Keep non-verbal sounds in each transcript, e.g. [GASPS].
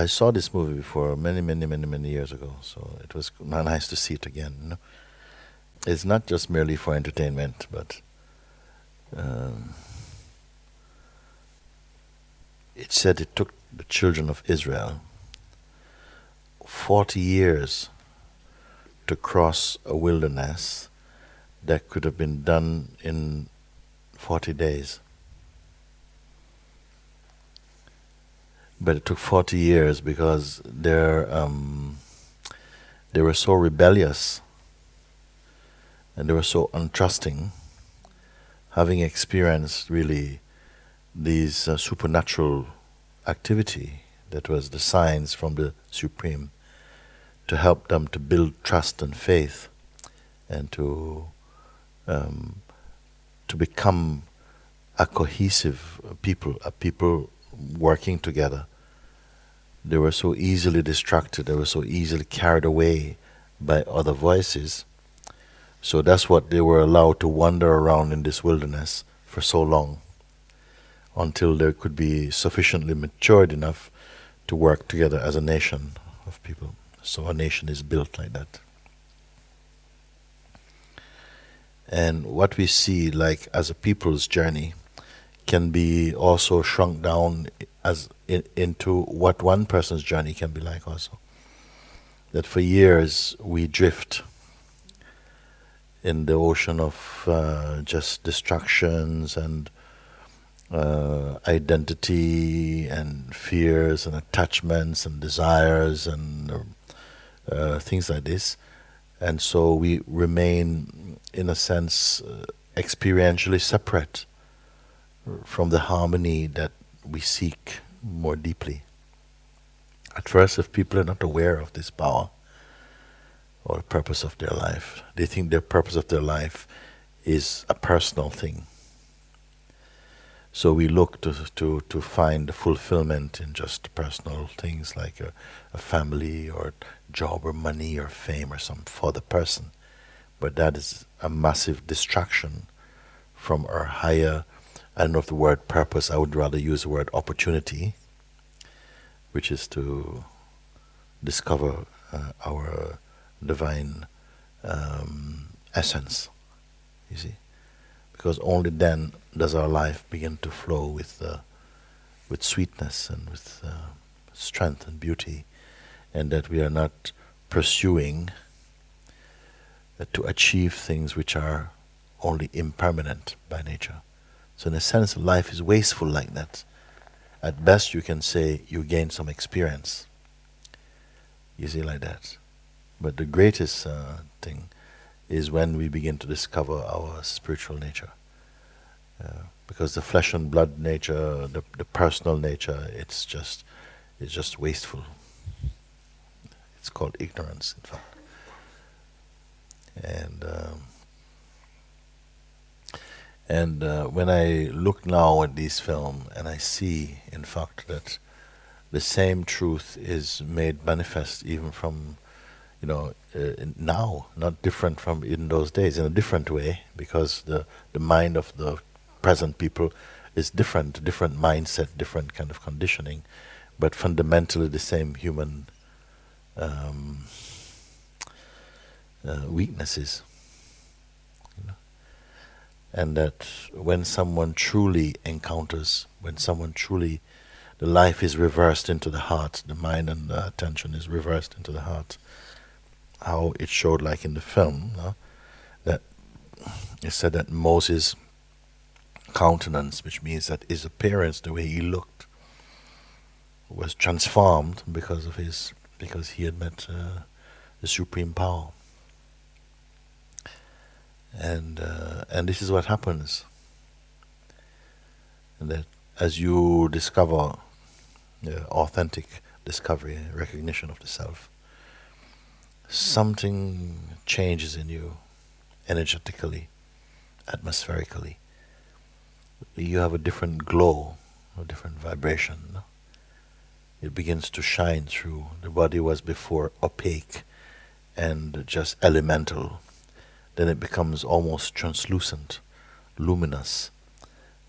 I saw this movie before many, many, many, many years ago, so it was [LAUGHS] nice to see it again. You know? It's not just merely for entertainment, but um, it said it took the children of Israel 40 years to cross a wilderness that could have been done in 40 days. But it took 40 years because they're, um, they were so rebellious and they were so untrusting, having experienced really these uh, supernatural activity that was the signs from the Supreme to help them to build trust and faith and to um, to become a cohesive people, a people working together. They were so easily distracted, they were so easily carried away by other voices. So that's what they were allowed to wander around in this wilderness for so long until they could be sufficiently matured enough to work together as a nation of people. So a nation is built like that. And what we see, like as a people's journey, can be also shrunk down as in, into what one person's journey can be like. Also, that for years we drift in the ocean of uh, just distractions and uh, identity and fears and attachments and desires and uh, things like this. And so we remain, in a sense, uh, experientially separate from the harmony that we seek more deeply. At first, if people are not aware of this power or the purpose of their life, they think their purpose of their life is a personal thing so we look to, to, to find fulfillment in just personal things like a, a family or job or money or fame or some for the person. But that is a massive distraction from our higher, I don't know if the word purpose, I would rather use the word opportunity, which is to discover uh, our divine um, essence, you see because only then does our life begin to flow with uh, with sweetness and with uh, strength and beauty, and that we are not pursuing uh, to achieve things which are only impermanent by nature. So, in a sense, life is wasteful like that. At best, you can say you gain some experience. You see, like that. But the greatest uh, thing is when we begin to discover our spiritual nature. Uh, because the flesh and blood nature, the, the personal nature, it's just, it's just wasteful. It's called ignorance, in fact. And um, and uh, when I look now at this film, and I see, in fact, that the same truth is made manifest even from you know, uh, now, not different from in those days, in a different way, because the, the mind of the present people is different, different mindset, different kind of conditioning, but fundamentally the same human um, uh, weaknesses. And that when someone truly encounters, when someone truly, the life is reversed into the heart, the mind and the attention is reversed into the heart how it showed, like in the film, no? that it said that Moses' countenance, which means that his appearance, the way he looked, was transformed because of his because he had met uh, the supreme power. And uh, and this is what happens. And that as you discover uh, authentic discovery, recognition of the self, something changes in you energetically, atmospherically. You have a different glow, a different vibration. It begins to shine through. The body was before opaque and just elemental. Then it becomes almost translucent, luminous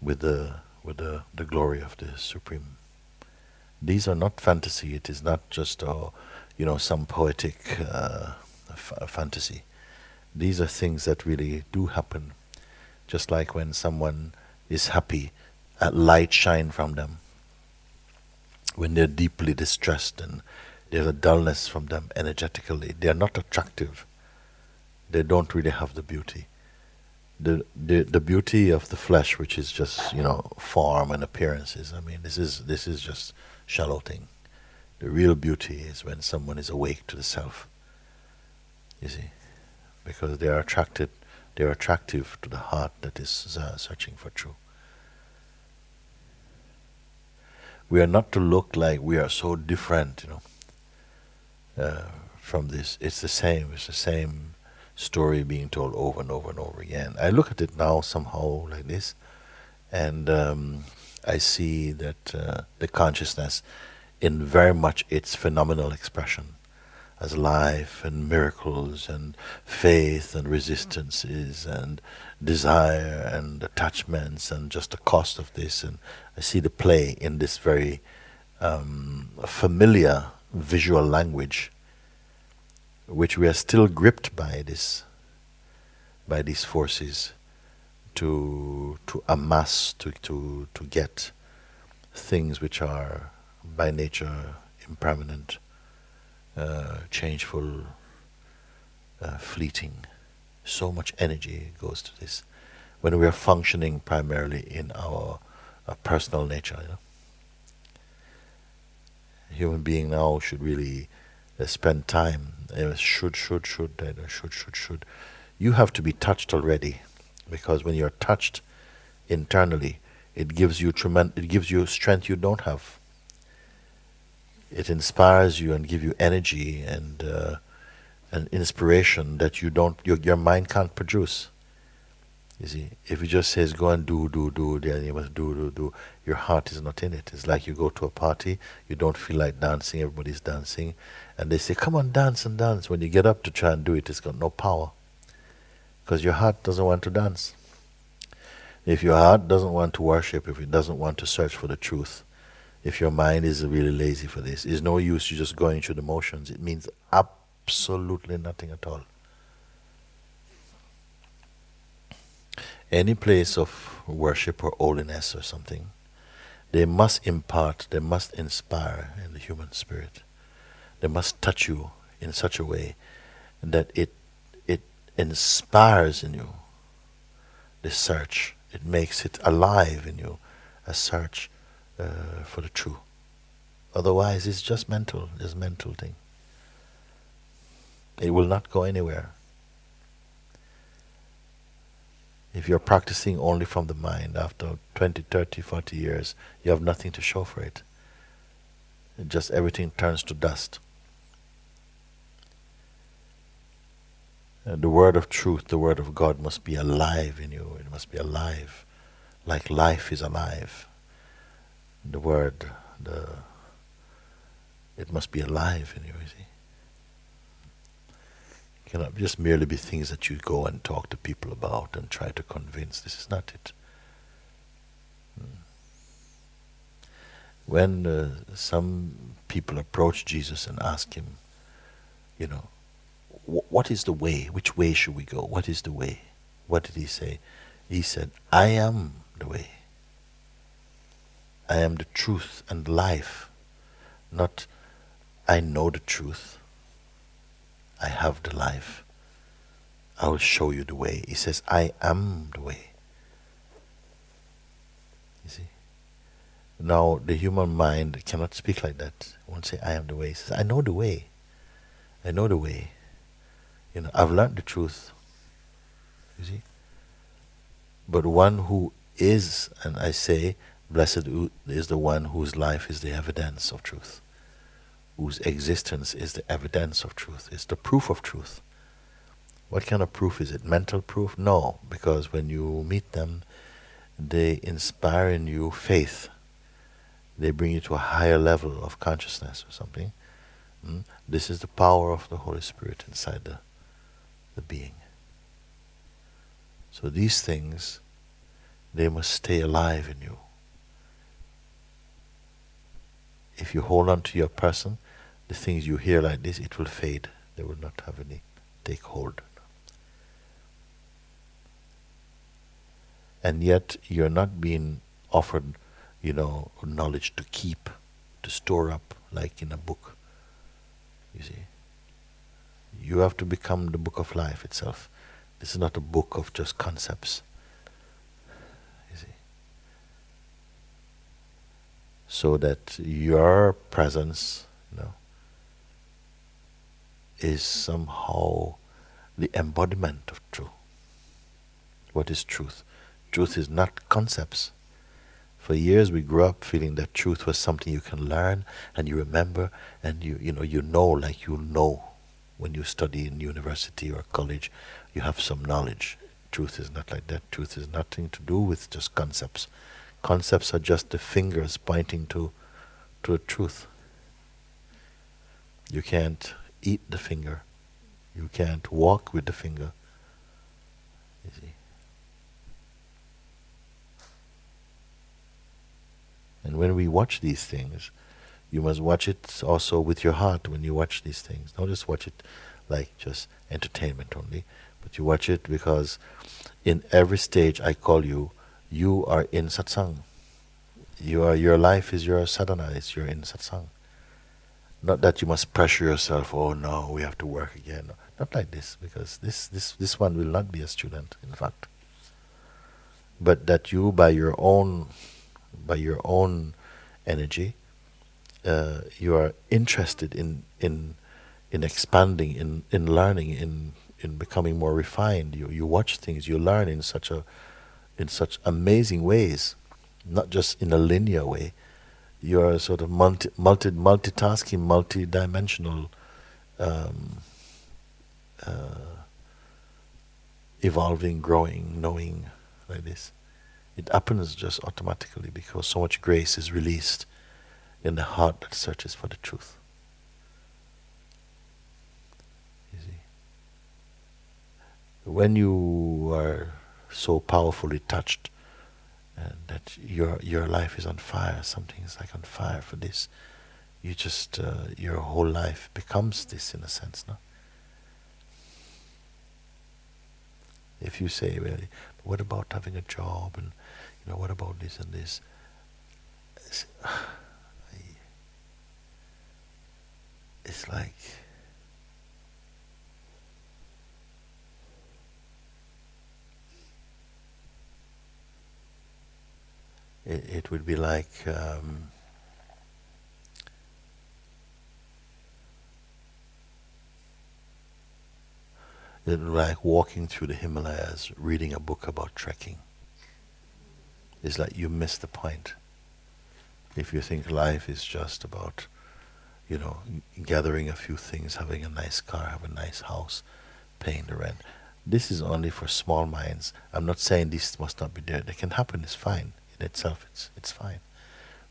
with the with the, the glory of the supreme These are not fantasy. It is not just a, you know, some poetic uh, f- fantasy. These are things that really do happen. Just like when someone is happy, a light shine from them. When they're deeply distressed and there's a dullness from them energetically, they are not attractive. They don't really have the beauty. The, the the beauty of the flesh, which is just you know form and appearances. I mean, this is this is just shallow thing. The real beauty is when someone is awake to the self. You see, because they are attracted, they are attractive to the heart that is uh, searching for truth. We are not to look like we are so different, you know, uh, from this. It's the same. It's the same story being told over and over and over again. I look at it now somehow like this, and um, I see that uh, the consciousness, in very much its phenomenal expression, as life and miracles and faith and resistances and desire and attachments and just the cost of this, and I see the play in this very um, familiar visual language, which we are still gripped by this, by these forces to to amass to to to get things which are by nature impermanent, uh, changeful, uh, fleeting. So much energy goes to this when we are functioning primarily in our uh, personal nature. You know? Human being now should really uh, spend time. Uh, should, should, should, uh, should, should, should. You have to be touched already because when you're touched internally, it gives you tremendous, it gives you strength you don't have. It inspires you and give you energy and uh, an inspiration that you don't, your, your mind can't produce. You see, if it just says go and do, do, do, then you must do, do, do, your heart is not in it. It's like you go to a party, you don't feel like dancing, everybody's dancing, and they say, come on, dance and dance. When you get up to try and do it, it's got no power because your heart doesn't want to dance. If your heart doesn't want to worship, if it doesn't want to search for the truth, if your mind is really lazy for this, it's no use you just going through the motions. It means absolutely nothing at all. Any place of worship or holiness or something, they must impart, they must inspire in the human spirit. They must touch you in such a way that it it inspires in you this search. It makes it alive in you, a search uh, for the true. Otherwise, it's just mental, it's mental thing. It will not go anywhere. If you're practicing only from the mind, after 20, 30, 40 years, you have nothing to show for it. it just everything turns to dust. Uh, the word of truth, the word of God must be alive in you. It must be alive, like life is alive. The word, the it must be alive in you. You see, it cannot just merely be things that you go and talk to people about and try to convince. This is not it. Hmm. When uh, some people approach Jesus and ask him, you know, what is the way? Which way should we go? What is the way? What did he say? He said, I am the way. I am the truth and life. Not, I know the truth. I have the life. I will show you the way. He says, I am the way. You see? Now, the human mind cannot speak like that. It won't say, I am the way. He says, I know the way. I know the way. You know, I've learned the truth. You see? But one who is, and I say, blessed is the one whose life is the evidence of truth, whose existence is the evidence of truth, is the proof of truth. What kind of proof is it? Mental proof? No, because when you meet them, they inspire in you faith. They bring you to a higher level of consciousness or something. Mm? This is the power of the Holy Spirit inside the the being. So these things, they must stay alive in you. if you hold on to your person, the things you hear like this, it will fade. They will not have any take hold. And yet you're not being offered, you know, knowledge to keep, to store up, like in a book. You see. You have to become the book of life itself. This is not a book of just concepts. You see. So that your presence, you know, is somehow the embodiment of truth. What is truth? Truth is not concepts. For years we grew up feeling that truth was something you can learn and you remember and you you know you know like you know when you study in university or college you have some knowledge. Truth is not like that. Truth is nothing to do with just concepts. Concepts are just the fingers pointing to to the truth. You can't eat the finger. You can't walk with the finger. You see. And when we watch these things, you must watch it also with your heart when you watch these things. Don't just watch it like just entertainment only, but you watch it because in every stage I call you, you are in satsang. You are, your life is your sadhana, it's your in satsang. Not that you must pressure yourself, oh no, we have to work again. Not like this, because this, this, this one will not be a student, in fact. But that you, by your own, by your own energy, uh, you are interested in, in, in expanding, in, in learning, in, in becoming more refined. You, you watch things, you learn in such a, in such amazing ways, not just in a linear way you're sort of multi, multi multitasking, multi-dimensional, um, uh, evolving, growing, knowing, like this. It happens just automatically because so much grace is released in the heart that searches for the truth. You see, when you are so powerfully touched and that your your life is on fire. Something is like on fire for this. You just uh, your whole life becomes this in a sense, no? If you say, well, what about having a job, and you know, what about this and this? It's, like it, it would be like um, it would be like walking through the Himalayas, reading a book about trekking. It's like you miss the point. If you think life is just about, you know, gathering a few things, having a nice car, have a nice house, paying the rent. This is only for small minds. I'm not saying this must not be there. It can happen, it's fine in itself, it's, it's fine.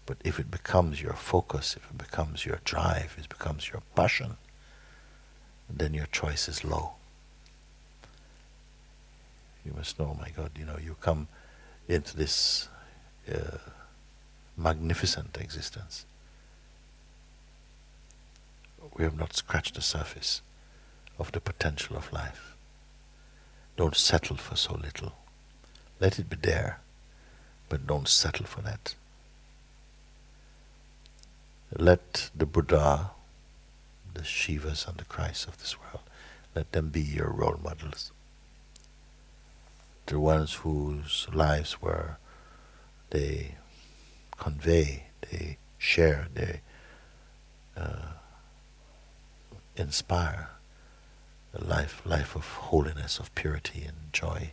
But if it becomes your focus, if it becomes your drive, if it becomes your passion, then your choice is low. You must know, my God, you know, you come into this uh, magnificent existence. We have not scratched the surface of the potential of life. Don't settle for so little. Let it be there but don't settle for that. Let the Buddha, the Shivas and the Christ of this world, let them be your role models. The ones whose lives were they convey, they share, they uh, inspire a life, life of holiness, of purity and joy.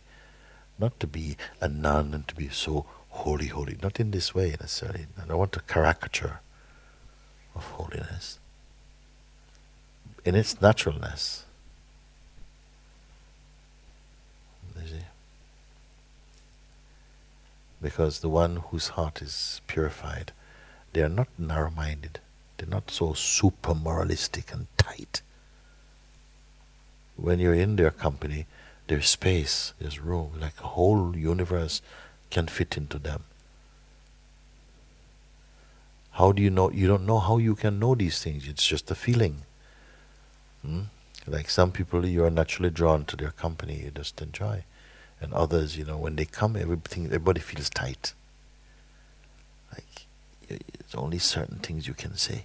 Not to be a nun and to be so holy, holy. Not in this way necessarily. I don't want a caricature of holiness. In its naturalness. Because the one whose heart is purified, they are not narrow minded. They're not so super moralistic and tight. When you're in their company, there's space, there's room, like a whole universe can fit into them. How do you know? You don't know how you can know these things. It's just a feeling. Hmm? Like some people, you are naturally drawn to their company. You just enjoy, and others, you know, when they come, everything, everybody feels tight. Like there's only certain things you can say.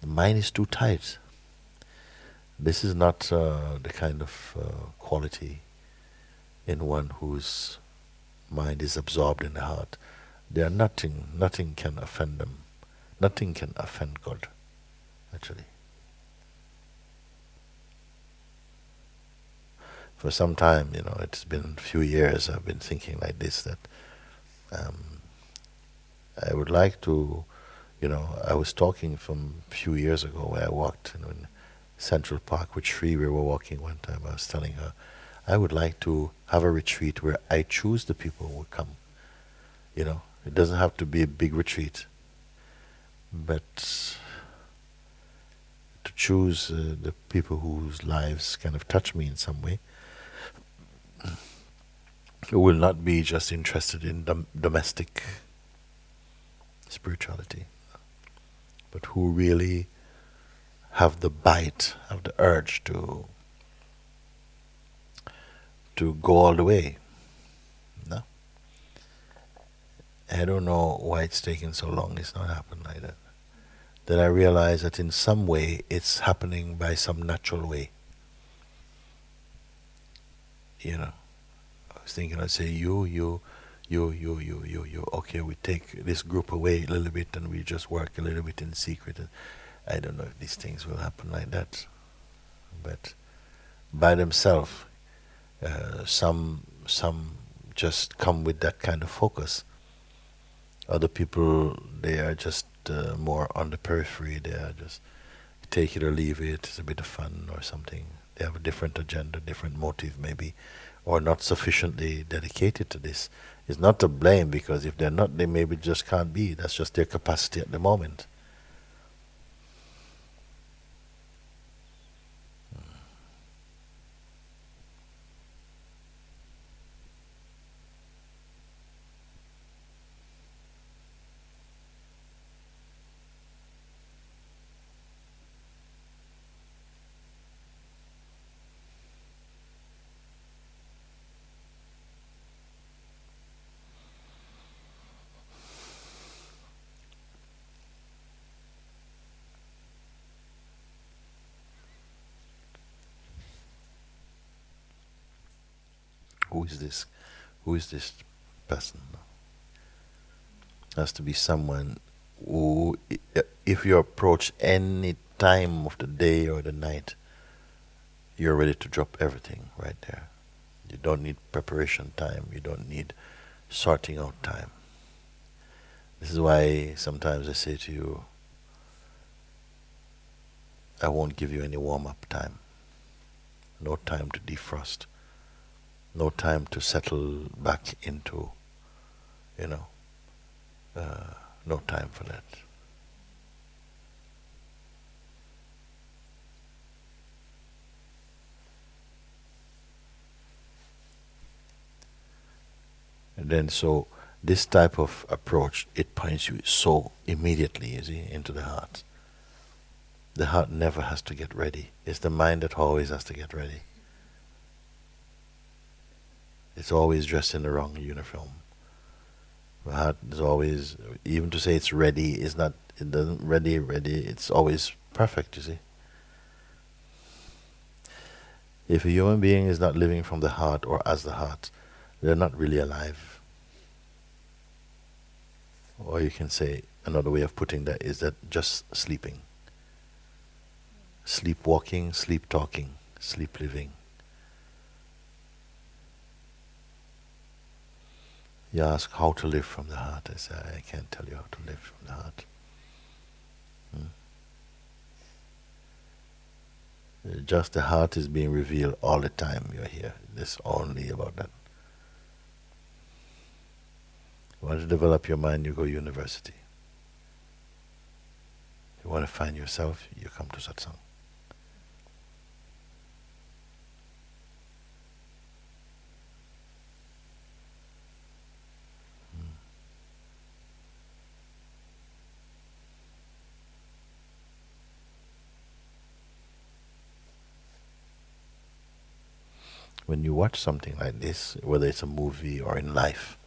The mind is too tight. This is not uh, the kind of uh, quality in one whose mind is absorbed in the heart. There are nothing, nothing can offend them. Nothing can offend God, actually. For some time, you know, it's been a few years I've been thinking like this that um, I would like to, you know, I was talking from a few years ago where I walked know, in Central Park with Sri. We were walking one time. I was telling her, I would like to have a retreat where I choose the people who come. You know, it doesn't have to be a big retreat, but to choose uh, the people whose lives kind of touch me in some way, who will not be just interested in dom- domestic spirituality, but who really have the bite, have the urge to to go all the way. No. I don't know why it's taking so long. It's not happening like that. Then I realize that in some way it's happening by some natural way. You know. I was thinking I'd say you, you, you, you, you, you, you. Okay, we take this group away a little bit and we just work a little bit in secret. and I don't know if these things will happen like that. But by themselves, uh, some some just come with that kind of focus. Other people they are just uh, more on the periphery. They are just take it or leave it. It's a bit of fun or something. They have a different agenda, different motive maybe, or not sufficiently dedicated to this. It's not to blame because if they're not, they maybe just can't be. That's just their capacity at the moment. who is this? Who is this person? Has to be someone who, if you approach any time of the day or the night, you're ready to drop everything right there. You don't need preparation time. You don't need sorting out time. This is why sometimes I say to you, I won't give you any warm up time. No time to defrost no time to settle back into, you know, uh, no time for that. And then so this type of approach it points you so immediately, you see, into the heart. The heart never has to get ready. It's the mind that always has to get ready. It's always dressed in the wrong uniform. The heart is always, even to say it's ready is not, it doesn't ready, ready, it's always perfect, you see. If a human being is not living from the heart or as the heart, they're not really alive. Or you can say, another way of putting that is that just sleeping. Sleepwalking, sleep talking, sleep living. You ask how to live from the heart. I say, I can't tell you how to live from the heart. Hmm? Just the heart is being revealed all the time you're here. It's only about that. You want to develop your mind, you go university. You want to find yourself, you come to satsang. When you watch something like this, whether it's a movie or in life,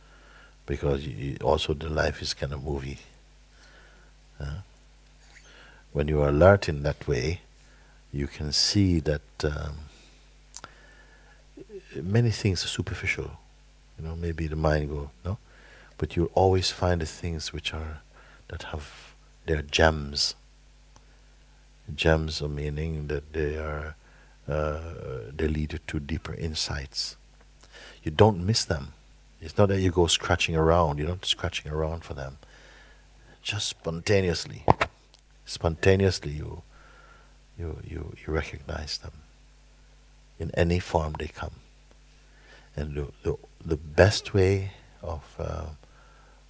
because you, also the life is kind of movie. Uh, when you are alert in that way, you can see that um, many things are superficial. You know, maybe the mind go no, but you'll always find the things which are that have their gems. Gems are meaning that they are uh, they lead to deeper insights. You don't miss them. It's not that you go scratching around. You're not scratching around for them. Just spontaneously, spontaneously you you you you recognize them. In any form they come. And the the, the best way of uh,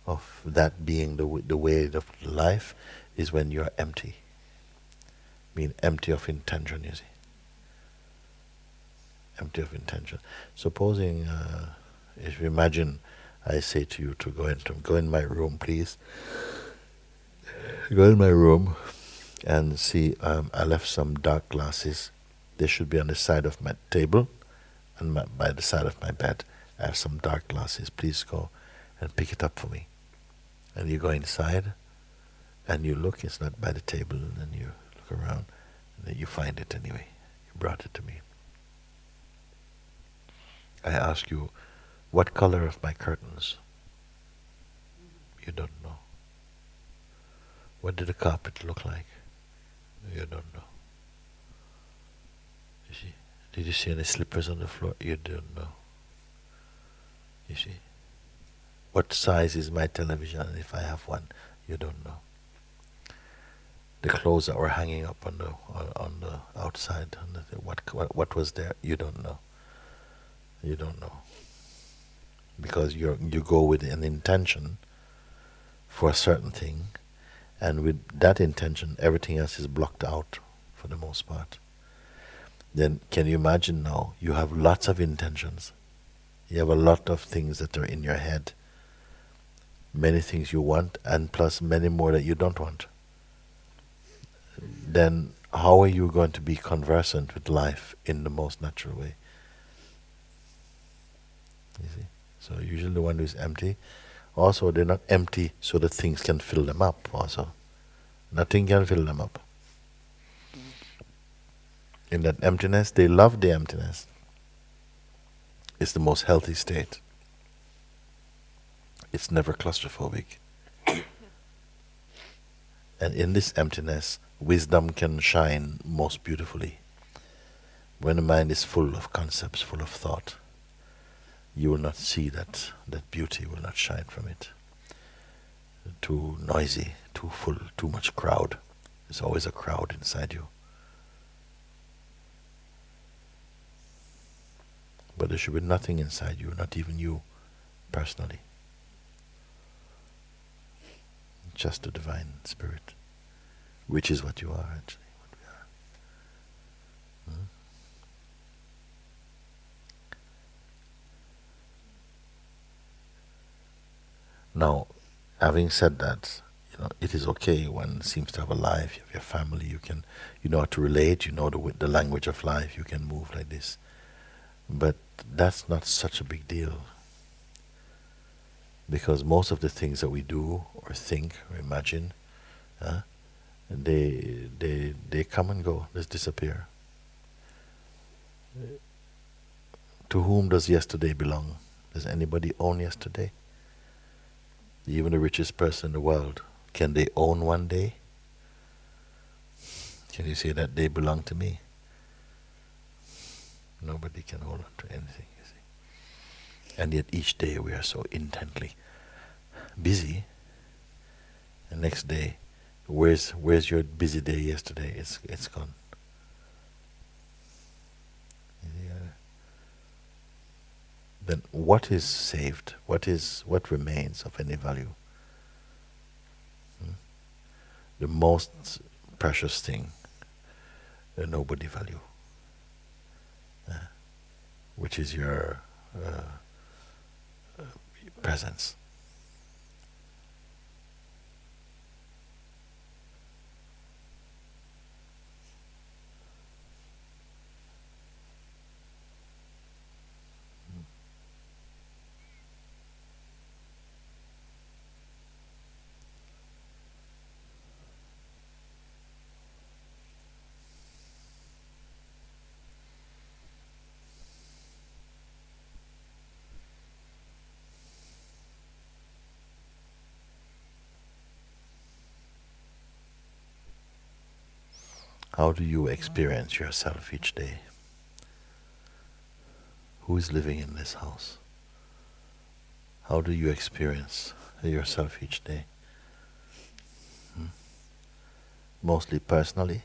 of that being the the way of life is when you're empty. Being empty of intention, you see. Empty of intention. Supposing, uh, if you imagine, I say to you to go into go in my room, please. Go in my room, and see. Um, I left some dark glasses. They should be on the side of my table, and my, by the side of my bed. I have some dark glasses. Please go and pick it up for me. And you go inside, and you look. It's not by the table, and you look around, and you find it anyway. You brought it to me. I ask you, what color of my curtains? You don't know. What did the carpet look like? You don't know. You see? Did you see any slippers on the floor? You don't know. You see? What size is my television if I have one? You don't know. The clothes that were hanging up on the on, on the outside, on the, what, what what was there? You don't know. You don't know. Because you you go with an intention for a certain thing, and with that intention, everything else is blocked out for the most part. Then, can you imagine now? You have lots of intentions. You have a lot of things that are in your head. Many things you want, and plus many more that you don't want. Then, how are you going to be conversant with life in the most natural way? You see? So, usually the one who is empty also, they're not empty so that things can fill them up, also. Nothing can fill them up. In that emptiness, they love the emptiness. It's the most healthy state. It's never claustrophobic. [COUGHS] and in this emptiness, wisdom can shine most beautifully. When the mind is full of concepts, full of thought you will not see that that beauty will not shine from it. Too noisy, too full, too much crowd. There's always a crowd inside you. But there should be nothing inside you, not even you personally. Just the divine spirit, which is what you are actually. Hmm? Now, having said that, you know, it is okay one seems to have a life, you have your family, you can, you know how to relate, you know the, the language of life, you can move like this. But that's not such a big deal. Because most of the things that we do or think or imagine, uh, they, they, they come and go, they disappear. To whom does yesterday belong? Does anybody own yesterday? Even the richest person in the world, can they own one day? Can you say that they belong to me? Nobody can hold on to anything, you see. And yet each day we are so intently busy. The next day, where's where's your busy day yesterday? It's it's gone. Then what is saved? What is what remains of any value? Hmm? The most precious thing uh, nobody value, uh, which is your uh, uh presence. How do you experience yourself each day? Who is living in this house? How do you experience yourself each day? Hmm? Mostly personally?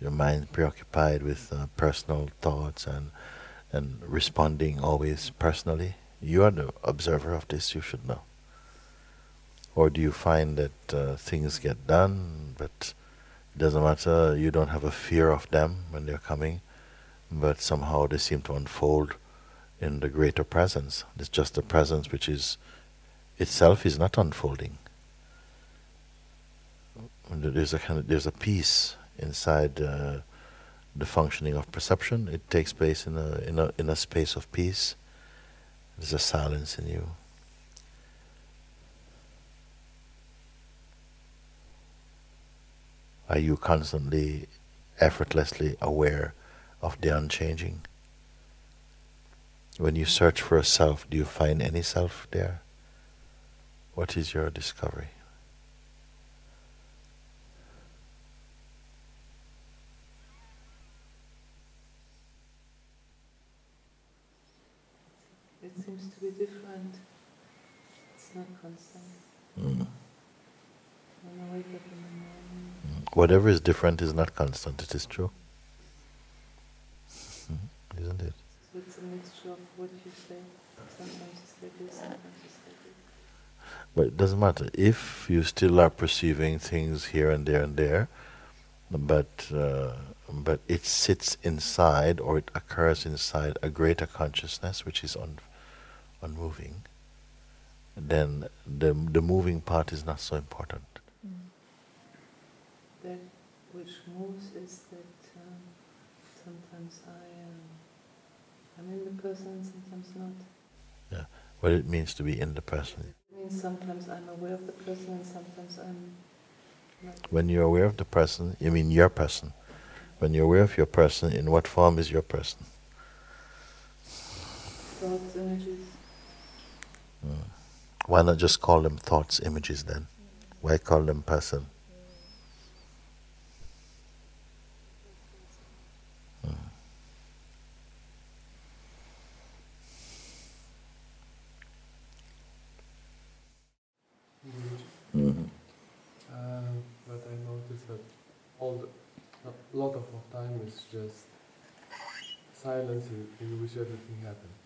Your mind preoccupied with uh, personal thoughts and and responding always personally? You are the observer of this, you should know. Or do you find that uh, things get done, but it doesn't matter, you don't have a fear of them when they're coming, but somehow they seem to unfold in the greater presence. It's just the presence which is itself is not unfolding. There's a kind of, there's a peace inside uh, the functioning of perception. It takes place in a in a in a space of peace. There's a silence in you. Are you constantly, effortlessly aware of the unchanging? When you search for a self, do you find any self there? What is your discovery? It seems to be different. It's not constant. Mm. When I wake up in the morning. Mm. Whatever is different is not constant, it is true. Mm-hmm. Isn't it? So it's a mixture of what you say. Sometimes it's like this, sometimes it's like this. But it doesn't matter. If you still are perceiving things here and there and there, but uh, but it sits inside or it occurs inside a greater consciousness which is un, unmoving, then the the moving part is not so important. Which moves is that um, sometimes I am I'm in the person, sometimes not. Yeah, what it means to be in the person. It means sometimes I'm aware of the person, and sometimes I'm not. When you're aware of the person, you mean your person. When you're aware of your person, in what form is your person? Thoughts, images. Mm. Why not just call them thoughts, images then? Why call them person? Mm-hmm. Uh, but I noticed that all the, a lot of time is just silence in, in which everything happens.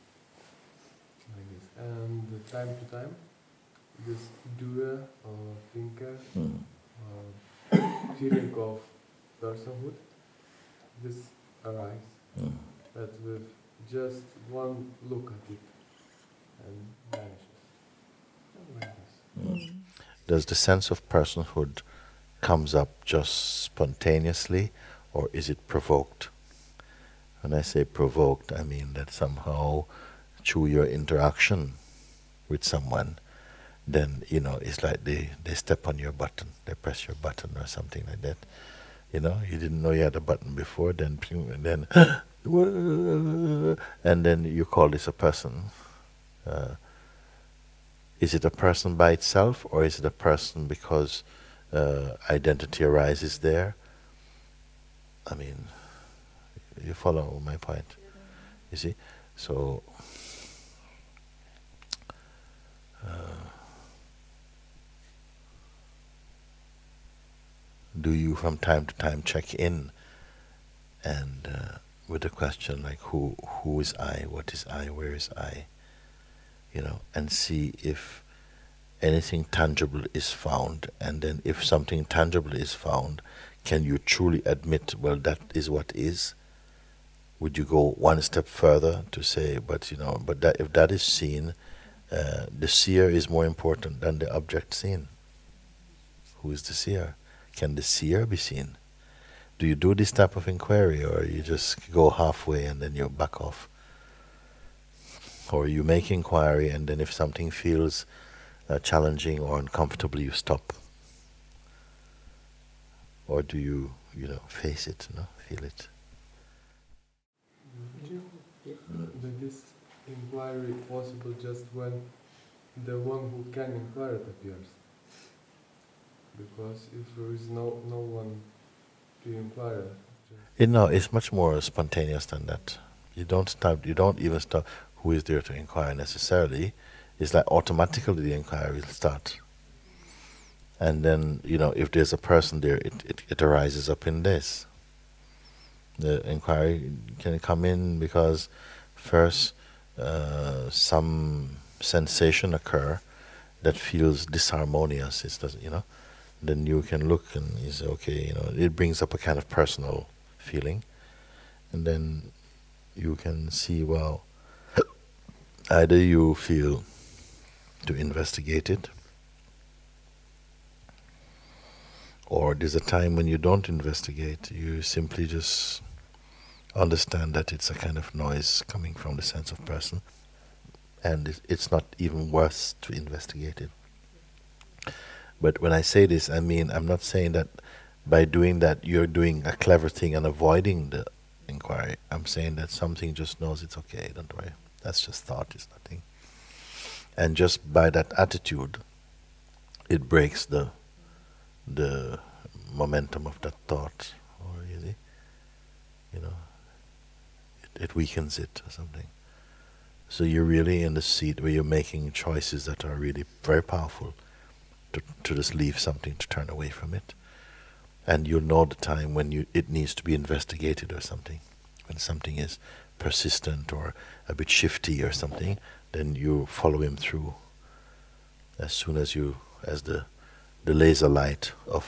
Like this. And time to time, this doer or thinker mm. or feeling of personhood, this arises. Mm. But with just one look at it and vanishes. Like this. Mm does the sense of personhood comes up just spontaneously or is it provoked? When I say provoked, I mean that somehow through your interaction with someone, then you know it's like they, they step on your button, they press your button or something like that. You know, you didn't know you had a button before, then then [GASPS] and then you call this a person. Uh, is it a person by itself, or is it a person because uh, identity arises there? I mean, you follow my point. You see? So, uh, do you from time to time check in and uh, with a question like who who is I, what is I, where is I? You know, and see if anything tangible is found. And then, if something tangible is found, can you truly admit, well, that is what is? Would you go one step further to say, but you know, but that if that is seen, uh, the seer is more important than the object seen. Who is the seer? Can the seer be seen? Do you do this type of inquiry, or you just go halfway and then you back off? Or you make inquiry and then if something feels uh, challenging or uncomfortable you stop or do you you know face it no? feel it Make this inquiry possible just when the one who can inquire it appears because if there is no no one to inquire, You know, it's much more spontaneous than that. You don't stop. You don't even stop. Who is there to inquire necessarily? It's like automatically the inquiry will start. And then you know, if there's a person there, it, it, it arises up in this. The inquiry can come in because first uh, some sensation occur that feels disharmonious. It doesn't, you know. Then you can look and you say, okay, you know, it brings up a kind of personal feeling, and then you can see, well, either you feel to investigate it, or there's a time when you don't investigate, you simply just understand that it's a kind of noise coming from the sense of person, and it's not even worth to investigate it. But when I say this, I mean I'm not saying that by doing that you're doing a clever thing and avoiding the inquiry. I'm saying that something just knows it's okay, don't worry. That's just thought, it's nothing. And just by that attitude, it breaks the the momentum of that thought, or you see, you know, it, it weakens it or something. So you're really in the seat where you're making choices that are really very powerful to, to just leave something to turn away from it and you'll know the time when you it needs to be investigated or something. When something is persistent or a bit shifty or something, then you follow him through. As soon as you, as the the laser light of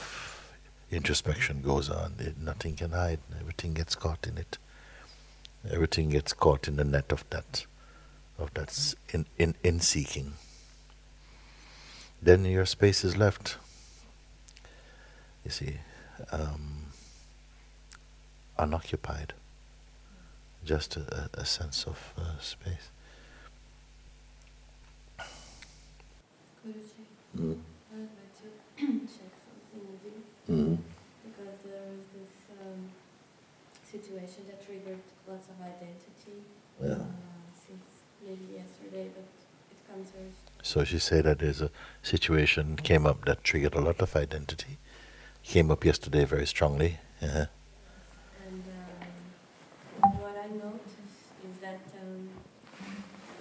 introspection goes on, it, nothing can hide. Everything gets caught in it. Everything gets caught in the net of that, of that in in in seeking. Then your space is left. You see, um, unoccupied, just a, a sense of uh, space. Mm. I'd like to check something with you. Mm. Because there was this um, situation that triggered lots of identity. Yeah. Uh, since maybe yesterday, but it comes very. So she said that there's a situation came up that triggered a lot of identity came up yesterday very strongly. Uh-huh. And um, what I noticed is that um,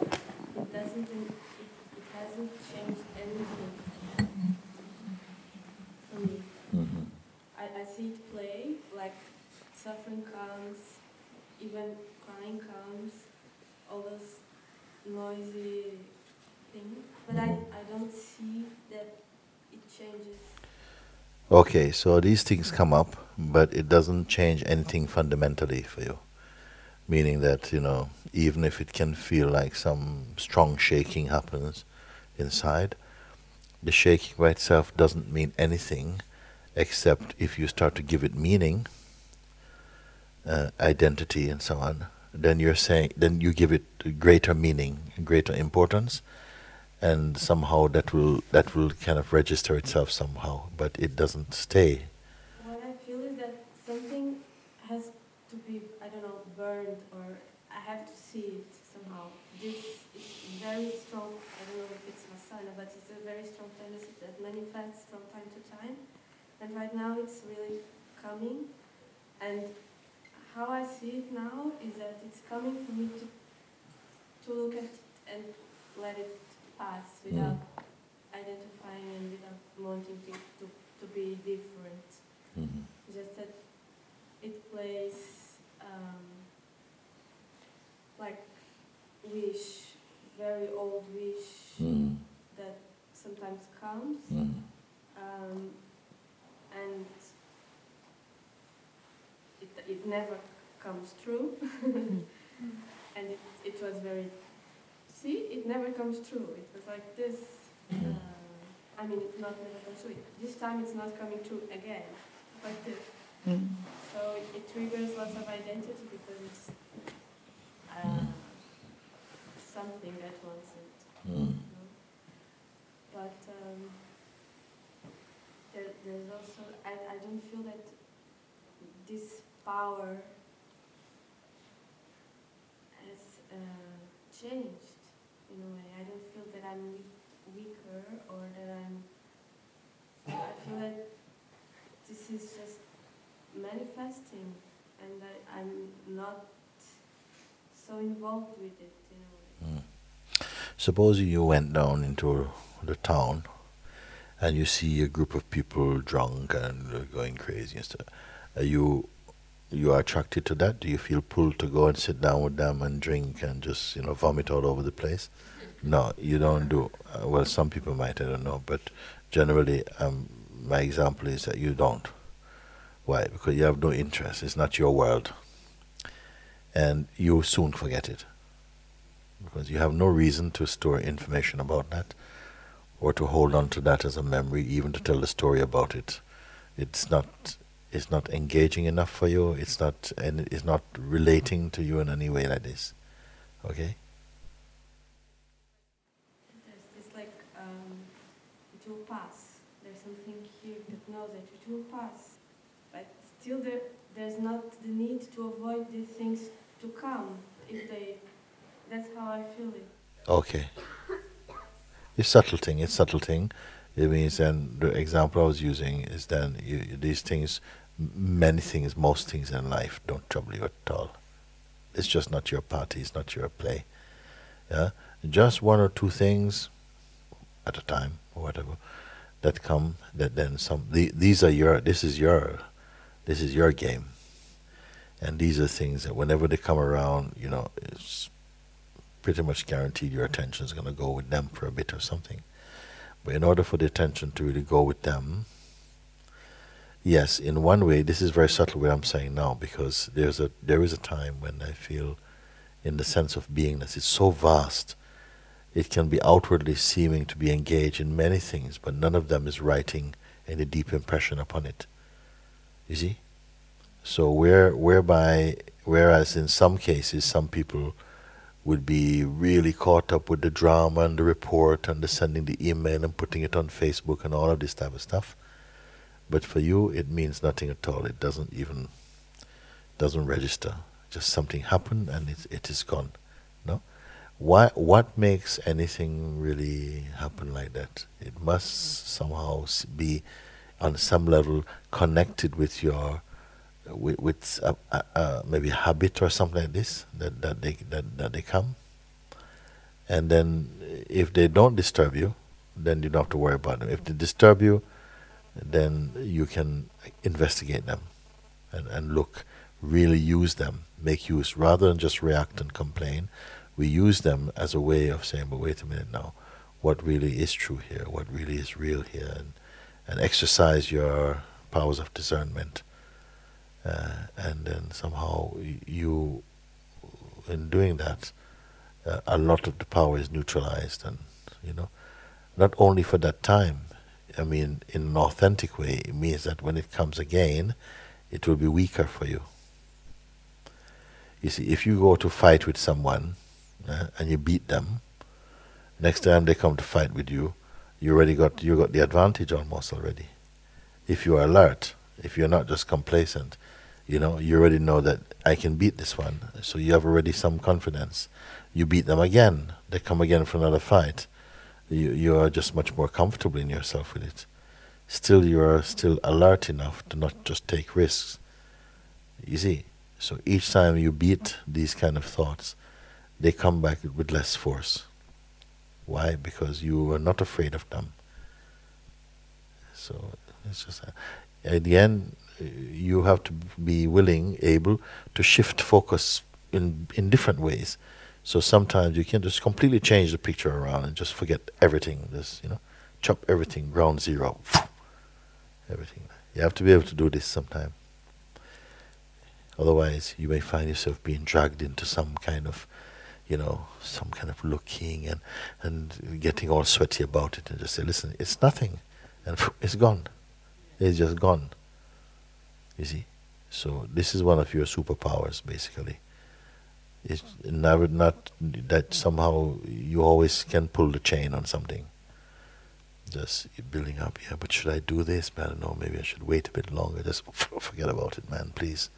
it doesn't, it, it hasn't changed anything for me. Mm-hmm. I, I see it play, like suffering comes, even crying comes, all those noisy things, but I, I don't see that it changes Okay, so these things come up, but it doesn't change anything fundamentally for you. Meaning that, you know, even if it can feel like some strong shaking happens inside, the shaking by itself doesn't mean anything except if you start to give it meaning, uh, identity, and so on, then you're saying, then you give it greater meaning, greater importance, and somehow that will that will kind of register itself somehow, but it doesn't stay. What I feel is that something has to be I don't know burned or I have to see it somehow. This is very strong. I don't know if it's Vasana, but it's a very strong tendency that manifests from time to time, and right now it's really coming. And how I see it now is that it's coming for me to to look at it and let it pass without mm. identifying and without wanting to, to, to be different. Mm-hmm. Just that it plays um, like wish, very old wish mm. that sometimes comes. Mm. Um, and it, never comes true. and it, it was very see, it never comes true. It was like this. Uh, I mean, it not never comes true. This time it's not coming true again. Like this. Mm. So it, it, triggers lots of identity because it's uh, something that wants it. Mm. You know? But um, there, there's also, I, I don't feel that this power has uh, changed in a way. I don't feel that I'm weaker or that I'm I feel that this is just manifesting, and I, I'm not so involved with it. You know. Mm. Suppose you went down into the town and you see a group of people drunk and going crazy and stuff. Are you you are attracted to that? Do you feel pulled to go and sit down with them and drink and just you know vomit all over the place? No, you don't do. Uh, well, some people might, I don't know, but generally, um, my example is that you don't. Why? Because you have no interest. It's not your world, and you soon forget it because you have no reason to store information about that or to hold on to that as a memory, even to tell the story about it. It's not it's not engaging enough for you. It's not and it's not relating to you in any way like this. Okay. There's this like um, it will pass. There's something here that knows that it will pass, but still there there's not the need to avoid these things to come if they. That's how I feel it. Okay. It's subtle thing. It's subtle thing. It means then the example I was using is then you, these things many things, most things in life don't trouble you at all. It's just not your party, it's not your play. Yeah? Just one or two things at a time or whatever that come that then some the, these are your this is your this is your game. And these are things that whenever they come around, you know, it's pretty much guaranteed your attention is going to go with them for a bit or something. But in order for the attention to really go with them, Yes, in one way, this is very subtle what I'm saying now because there's a there is a time when I feel, in the sense of beingness, it's so vast. It can be outwardly seeming to be engaged in many things, but none of them is writing any deep impression upon it. You see, so where whereby whereas in some cases some people would be really caught up with the drama and the report and the sending the email and putting it on Facebook and all of this type of stuff but for you, it means nothing at all. It doesn't even doesn't register. Just something happened and it it is gone. No, why? What makes anything really happen like that? It must somehow be, on some level, connected with your, with, with maybe habit or something like this that that they that, that they come. And then, if they don't disturb you, then you don't have to worry about them. If they disturb you, then you can investigate them and, and look, really use them, make use, rather than just react and complain. We use them as a way of saying, but wait a minute now, what really is true here, what really is real here, and, and exercise your powers of discernment. Uh, and then somehow you, in doing that, uh, a lot of the power is neutralized, and you know, not only for that time, I mean, in an authentic way, it means that when it comes again, it will be weaker for you. You see, if you go to fight with someone uh, and you beat them, next time they come to fight with you, you already got you got the advantage almost already. If you are alert, if you're not just complacent, you know, you already know that I can beat this one. So you have already some confidence. You beat them again, they come again for another fight you, you are just much more comfortable in yourself with it. Still, you are still alert enough to not just take risks. You see, so each time you beat these kind of thoughts, they come back with less force. Why? Because you are not afraid of them. So it's just at the end, you have to be willing, able to shift focus in in different ways. So sometimes you can just completely change the picture around and just forget everything. Just you know, chop everything ground zero, [LAUGHS] everything. You have to be able to do this sometime. Otherwise, you may find yourself being dragged into some kind of, you know, some kind of looking and and getting all sweaty about it, and just say, "Listen, it's nothing," and [LAUGHS] it's gone. It's just gone. You see, so this is one of your superpowers, basically it's never not that somehow you always can pull the chain on something. Just building up, yeah, but should I do this? I don't know, maybe I should wait a bit longer. Just [LAUGHS] forget about it, man, please.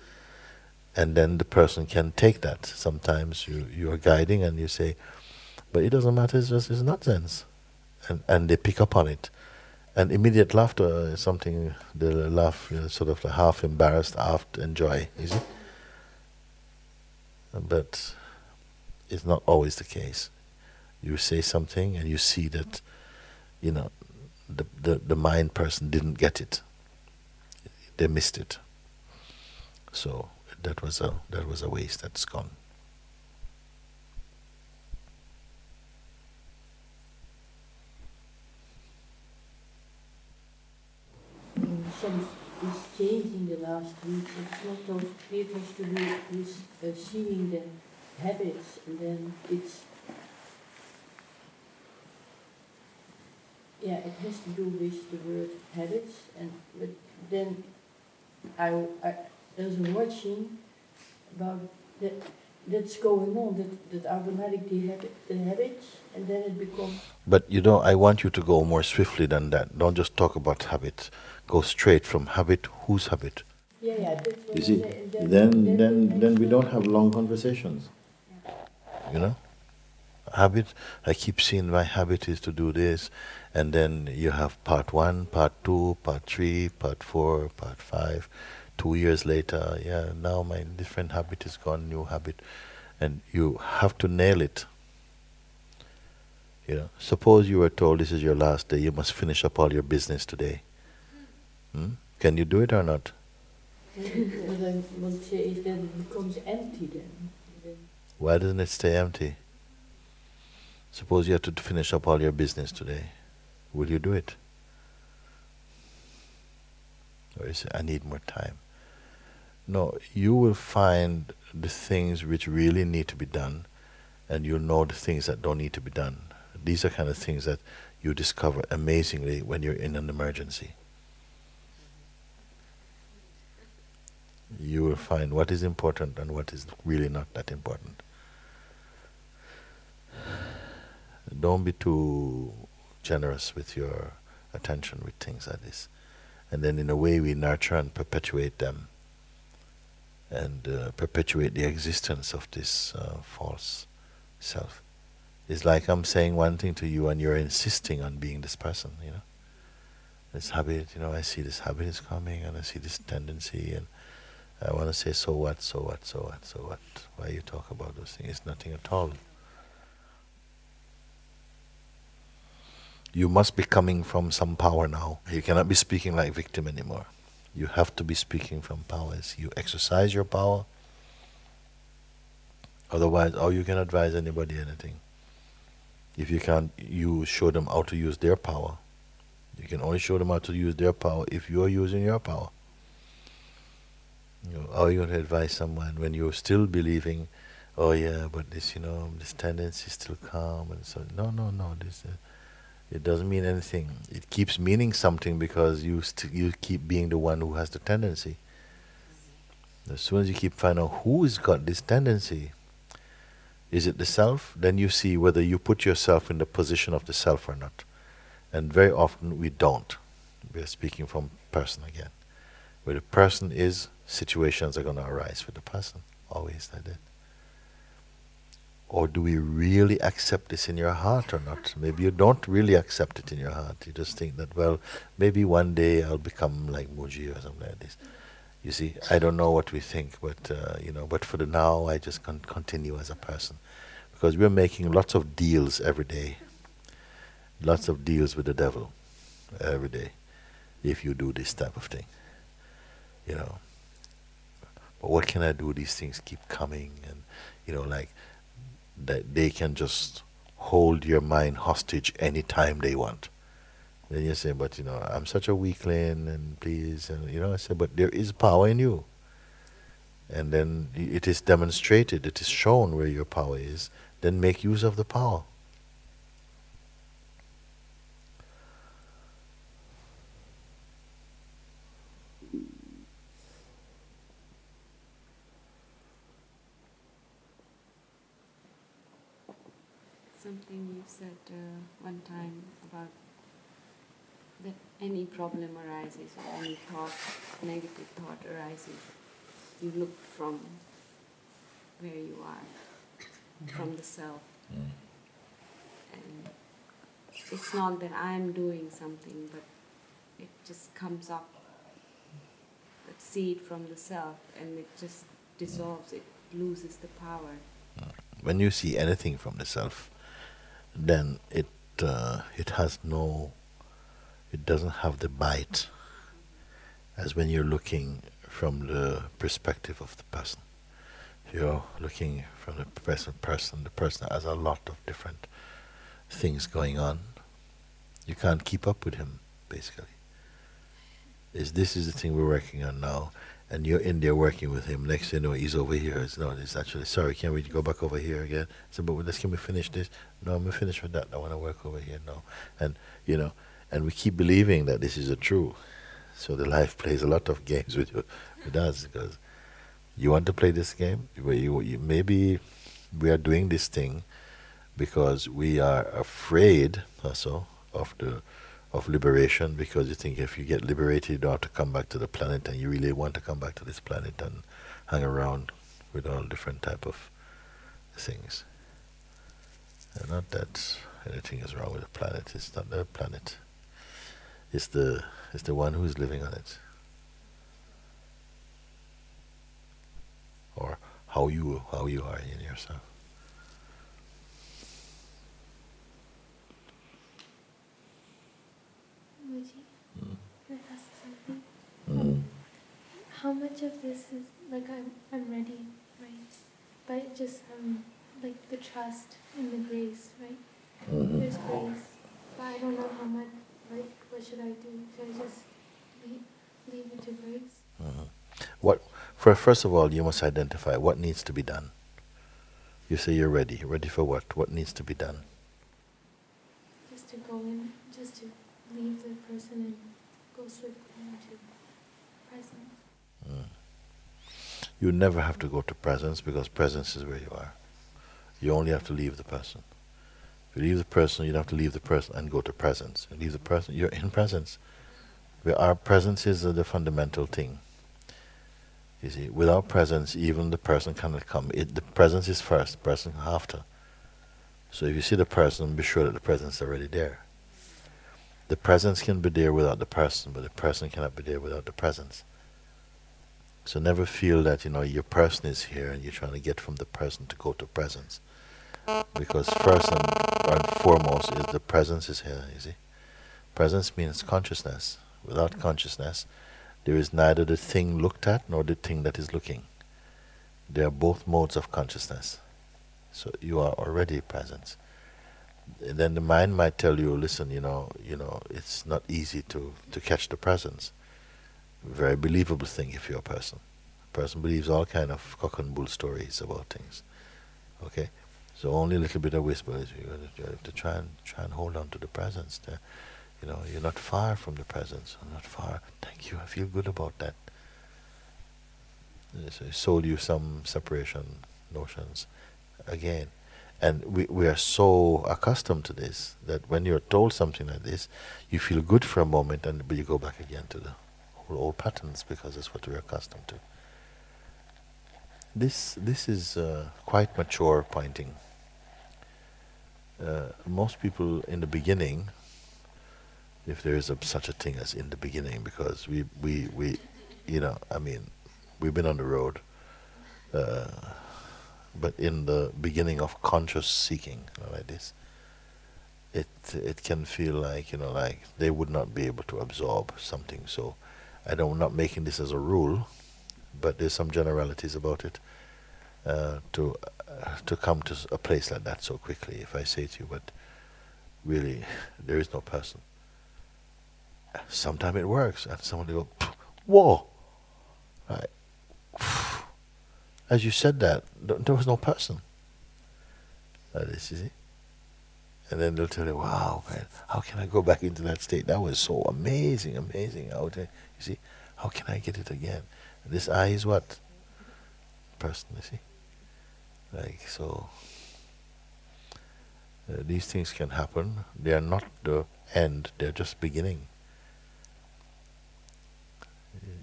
And then the person can take that. Sometimes you, you are guiding and you say, but it doesn't matter, it's just it's nonsense. And, and they pick up on it. And immediate laughter is something, the laugh, you know, sort of half embarrassed, half enjoy, you see? But it's not always the case. You say something and you see that, you know, the, the, the mind person didn't get it. They missed it. So that was a that was a waste that's gone. Mm, Is changing the last week. It's not those it has to do with uh, seeing the habits and then it's yeah, it has to do with the word habits and but then I, I there's a watching about that that's going on that, that automatically habit the habits and then it becomes But you know, I want you to go more swiftly than that. Don't just talk about habit. Go straight from habit. Whose habit? yeah yeah that's You see, say, and then, then, the then we don't have long conversations. You know, habit. I keep seeing my habit is to do this, and then you have part one, part two, part three, part four, part five. Two years later, yeah, now my different habit is gone, new habit, and you have to nail it. You know, suppose you were told this is your last day, you must finish up all your business today. Hmm? Can you do it or not? It becomes empty then. then Why doesn't it stay empty? Suppose you have to finish up all your business today. Will you do it? Or you say, I need more time. No, you will find the things which really need to be done, and you'll know the things that don't need to be done. These are kind of things that you discover amazingly when you're in an emergency. You will find what is important and what is really not that important. Don't be too generous with your attention with things like this. And then, in a way, we nurture and perpetuate them and uh, perpetuate the existence of this uh, false self. It's like I'm saying one thing to you and you're insisting on being this person, you know. This habit, you know, I see this habit is coming and I see this tendency and I want to say, so what, so what, so what, so what? Why you talk about those things? It's nothing at all. You must be coming from some power now. You cannot be speaking like victim anymore. You have to be speaking from powers. You exercise your power. Otherwise, how you can advise anybody anything? If you can't, you show them how to use their power. You can only show them how to use their power if you are using your power. You know, are you going to advise someone when you're still believing, oh yeah, but this, you know, this tendency still come and so. No, no, no. This, uh, it doesn't mean anything. It keeps meaning something because you st- you keep being the one who has the tendency. As soon as you keep finding out who's got this tendency, is it the self? Then you see whether you put yourself in the position of the self or not. And very often we don't. We are speaking from person again. Where the person is, situations are going to arise with the person. Always like that. Or do we really accept this in your heart or not? Maybe you don't really accept it in your heart. You just think that, well, maybe one day I'll become like Mooji or something like this. You see, I don't know what we think, but uh, you know, but for the now, I just can continue as a person, because we're making lots of deals every day. Lots of deals with the devil, every day, if you do this type of thing. You know. What can I do? These things keep coming, and you know, like that they can just hold your mind hostage anytime they want. Then you say, but you know, I'm such a weakling, and please, and you know, I say, but there is power in you. And then it is demonstrated, it is shown where your power is. Then make use of the power. Something you said uh, one time about that any problem arises or any thought, negative thought arises, you look from where you are, from the self. And it's not that I'm doing something, but it just comes up, that seed from the self, and it just dissolves, it loses the power. When you see anything from the self, then it uh, it has no, it doesn't have the bite as when you're looking from the perspective of the person. You're looking from the present person. The person has a lot of different things going on. You can't keep up with him, basically. Is this is the thing we're working on now, and you're in there working with him. Next thing you know, he's over here. It's, no, it's actually sorry. Can we go back over here again? So, but let's can we finish this? No, I'm gonna finish with that. I want to work over here. No, and you know, and we keep believing that this is the true. So the life plays a lot of games with you, with us because you want to play this game. Where you, you maybe we are doing this thing because we are afraid also of the of liberation because you think if you get liberated you don't have to come back to the planet and you really want to come back to this planet and hang around with all different type of things. And not that anything is wrong with the planet, it's not the planet. It's the it's the one who is living on it. Or how you how you are in yourself. Mooji, Mm. can I ask something? Mm. How much of this is like I'm I'm ready, right? But just um like the trust and the grace, right? Mhm. There's grace, but I don't know how much. Like, what should I do? Should I just leave leave it to grace? Mhm. What for first of all you must identify what needs to be done. You say you're ready. Ready for what? What needs to be done? Just to go in, just to leave the person and go slip into presence. Mm. You never have to go to presence because presence is where you are. You only have to leave the person. You leave the person, you don't have to leave the person and go to presence. You leave the person, you're in presence. Where our presence is the fundamental thing. You see, without presence, even the person cannot come. It, the presence is first, the person after. So if you see the person, be sure that the presence is already there. The presence can be there without the person, but the person cannot be there without the presence. So never feel that you know your person is here and you're trying to get from the person to go to presence, because first and, and foremost is the presence is here. You see, presence means consciousness. Without consciousness, there is neither the thing looked at nor the thing that is looking. They are both modes of consciousness. So you are already presence. Then the mind might tell you, listen, you know, you know, it's not easy to, to catch the presence very believable thing if you're a person. A person believes all kind of cock and bull stories about things. Okay, so only a little bit of whisper is you have to, try and try and hold on to the presence. There, you know, you're not far from the presence. I'm not far. Thank you. I feel good about that. So sold you some separation notions again. And we, we are so accustomed to this that when you're told something like this, you feel good for a moment and but you go back again to the old, old patterns because that's what we're accustomed to. This this is uh, quite mature pointing. Uh, most people in the beginning, if there is a, such a thing as in the beginning, because we we we, you know, I mean, we've been on the road. Uh, but in the beginning of conscious seeking you know, like this, it it can feel like you know like they would not be able to absorb something. So I don't I'm not making this as a rule, but there's some generalities about it. Uh, to to come to a place like that so quickly, if I say to you, but really there is no person. Sometimes it works, and someone will go, "Whoa!" Right. As you said that, there was no person. That is, you see. And then they'll tell you, wow, man, how can I go back into that state? That was so amazing, amazing. How to, you see, how can I get it again? And this I is what? Person, you see. Like, so, uh, these things can happen. They are not the end, they're just beginning.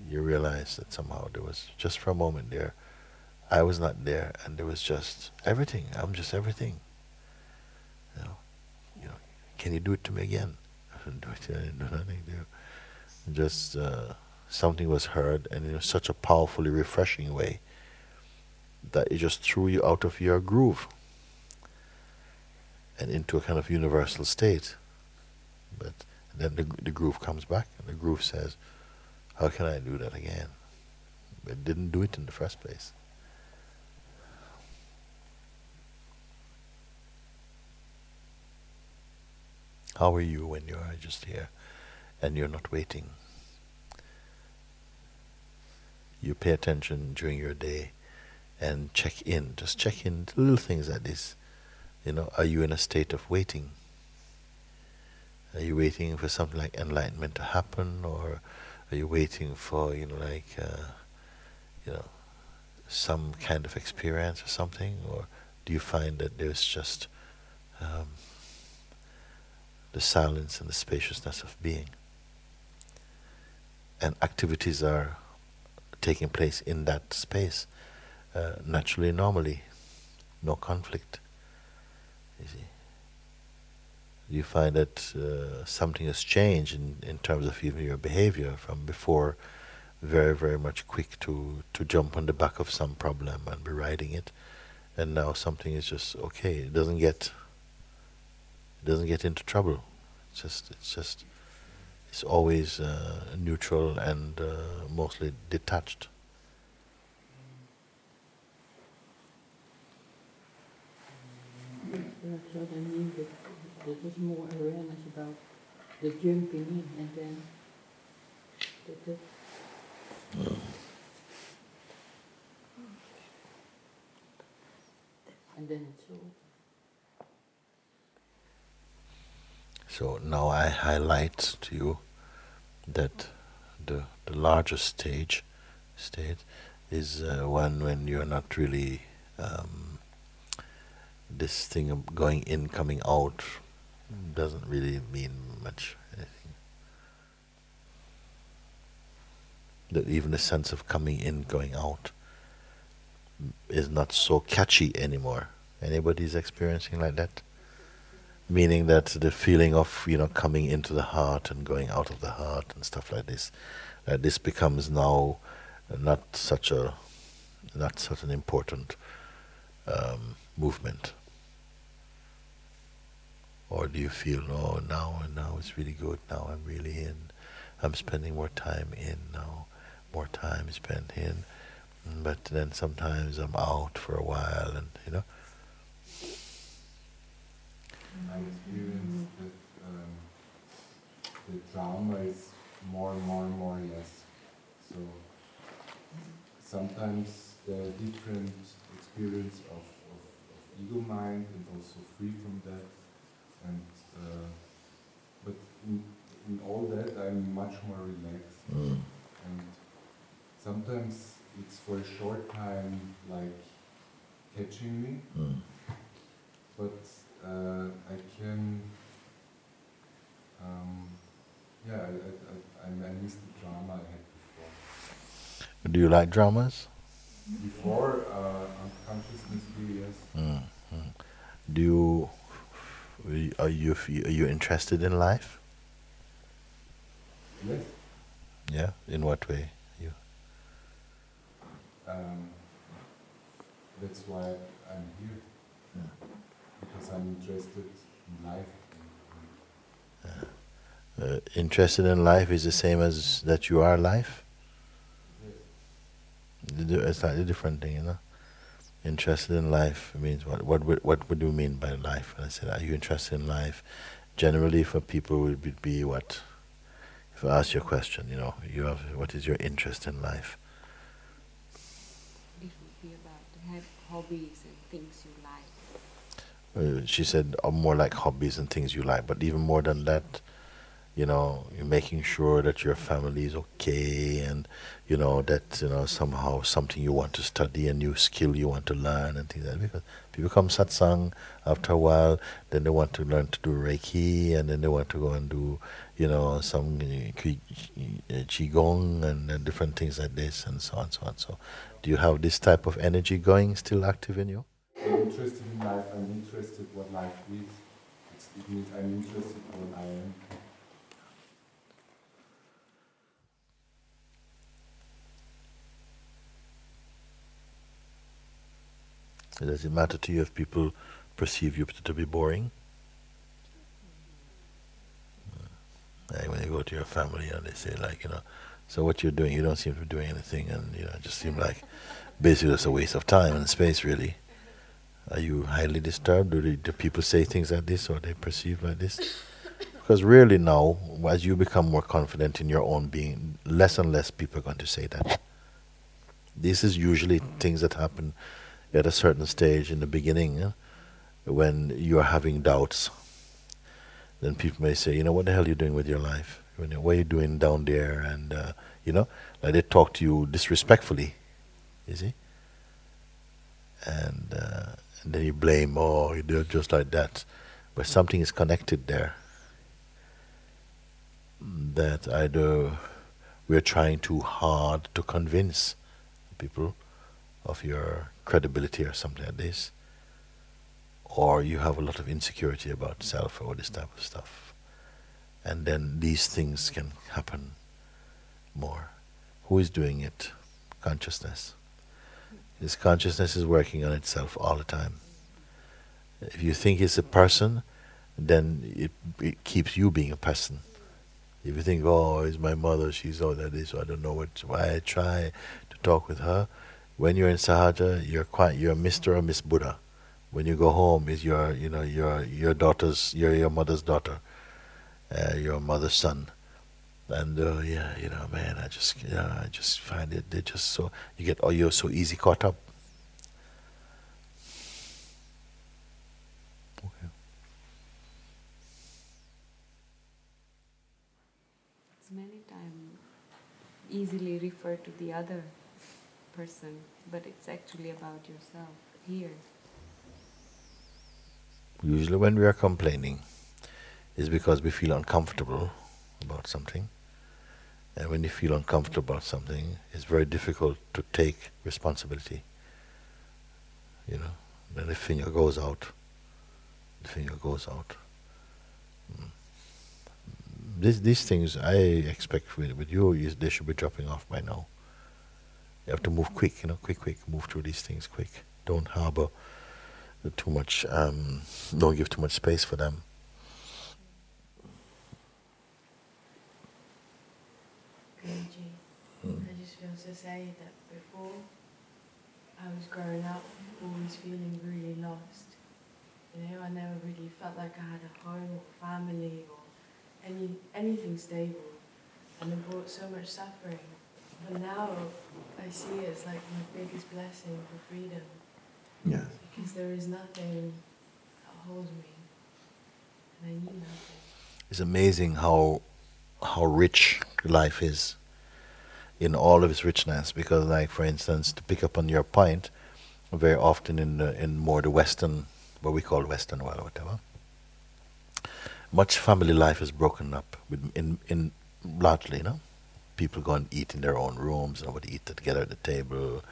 You realize that somehow there was, just for a moment there, I was not there, and there was just everything. I'm just everything. You know, you know. Can you do it to me again? I didn't do it. Do nothing. Just uh, something was heard, and in such a powerfully refreshing way that it just threw you out of your groove and into a kind of universal state. But then the, the groove comes back, and the groove says, How can I do that again? It didn't do it in the first place. How are you when you are just here and you're not waiting? You pay attention during your day and check in. Just check in little things like this. You know, are you in a state of waiting? Are you waiting for something like enlightenment to happen, or are you waiting for you know like uh, you know some kind of experience or something, or do you find that there's just um, the silence and the spaciousness of being? And activities are taking place in that space uh, naturally, normally, no conflict. You see, you find that uh, something has changed in, in terms of even your behavior from before, very very much quick to to jump on the back of some problem and be riding it, and now something is just okay. It doesn't get. It doesn't get into trouble. It's just it's just it's always uh, neutral and uh, mostly detached. That's what I mean, that there was more awareness about the jumping in and then that, that and then it's all. So now I highlight to you that the the largest stage state is uh, one when you're not really um, this thing of going in, coming out doesn't really mean much. That even the sense of coming in, going out is not so catchy anymore. Anybody's experiencing like that? Meaning that the feeling of you know coming into the heart and going out of the heart and stuff like this, that this becomes now not such a not such an important um, movement. Or do you feel, oh, now and now it's really good, now I'm really in, I'm spending more time in now, more time spent in, but then sometimes I'm out for a while and, you know. I experience that um, the drama is more and more and more less. So sometimes are different experience of, of, of ego mind and also free from that and uh, but in, in, all that I'm much more relaxed mm. and sometimes it's for a short time like catching me mm. but uh, I can um, yeah I, I, I, I miss the drama I had before do you like dramas before uh, unconsciousness yes mm. do you are you are you interested in life? Yes. Yeah. In what way? You. Um, that's why I'm here. Yeah. Because I'm interested in life. Yeah. Uh, interested in life is the same as that you are life. Yes. It's a slightly different thing, you know interested in life means what what what, what would you mean by life? And i said are you interested in life? Generally for people would be, what? If i ask you a question you know you have what is your interest in life? It would be about have hobbies and things you like. Uh, she said uh, more like hobbies and things you like. But even more than that you know, you're making sure that your family is okay and, you know, that, you know, somehow something you want to study, a new skill you want to learn and things like that. Because people come satsang after a while, then they want to learn to do Reiki and then they want to go and do, you know, some uh, Qigong and, and different things like this and so on and so on. So do you have this type of energy going still active in you? I'm interested in life, I'm interested what life is. It's, it means I'm interested in what I am. Does it matter to you if people perceive you to be boring? Like when you go to your family and they say like, you know, so what you're doing, you don't seem to be doing anything and you know, it just seem like basically just a waste of time and space really. Are you highly disturbed? Do, they, do people say things like this or they perceive like this? Because really now, as you become more confident in your own being, less and less people are going to say that. This is usually things that happen at a certain stage in the beginning eh, when you are having doubts. Then people may say, you know, what the hell are you doing with your life? What are you doing down there? And, uh, you know, like they talk to you disrespectfully, you see? And, uh, and then you blame, oh, you do it just like that. But something is connected there that either we're trying too hard to convince people of your credibility or something like this, or you have a lot of insecurity about self or this type of stuff. And then these things can happen more. Who is doing it? Consciousness. This consciousness is working on itself all the time. If you think it's a person, then it, it keeps you being a person. If you think, oh, it's my mother, she's all that is, so I don't know what, why I try to talk with her. When you're in Sahaja, you're quite, you're Mr. or Miss Buddha. When you go home, is your, you know, your your daughter's, your your mother's daughter, uh, your mother's son, and uh, yeah, you know, man, I just, yeah, I just find it, they just so, you get, oh, you're so easy caught up. Okay. It's many times easily refer to the other person, but it's actually about yourself here. Usually, when we are complaining, is because we feel uncomfortable about something. And when you feel uncomfortable about something, it's very difficult to take responsibility. You know, then the finger goes out. The finger goes out. Mm. These, these things I expect with, with you, is they should be dropping off by now. You have to move quick, you know, quick, quick, move through these things quick. Don't harbor too much, um, don't give too much space for them. I just feel to say that before I was growing up, always feeling really lost. You know, I never really felt like I had a home or family or any anything stable, and it brought so much suffering. But now I see it as like my biggest blessing for freedom. Yes. Because there is nothing that holds me, and I need nothing. It's amazing how how rich life is in all of its richness. Because, like for instance, to pick up on your point, very often in the, in more the Western, what we call Western world or whatever, much family life is broken up with in in largely, you know. People go and eat in their own rooms, nobody eat together at the table.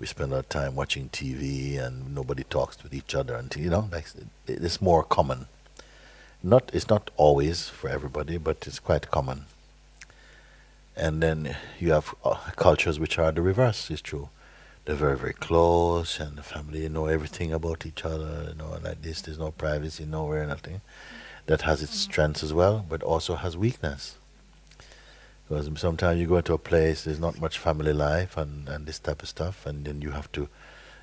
We spend our time watching TV and nobody talks with each other until you know, like it's more common. Not it's not always for everybody, but it's quite common. And then you have uh, cultures which are the reverse. It's true. They're very very close, and the family know everything about each other. You know, like this. There's no privacy nowhere, nothing. That has its strengths as well, but also has weakness. Because sometimes you go into a place, there's not much family life and, and this type of stuff, and then you have to,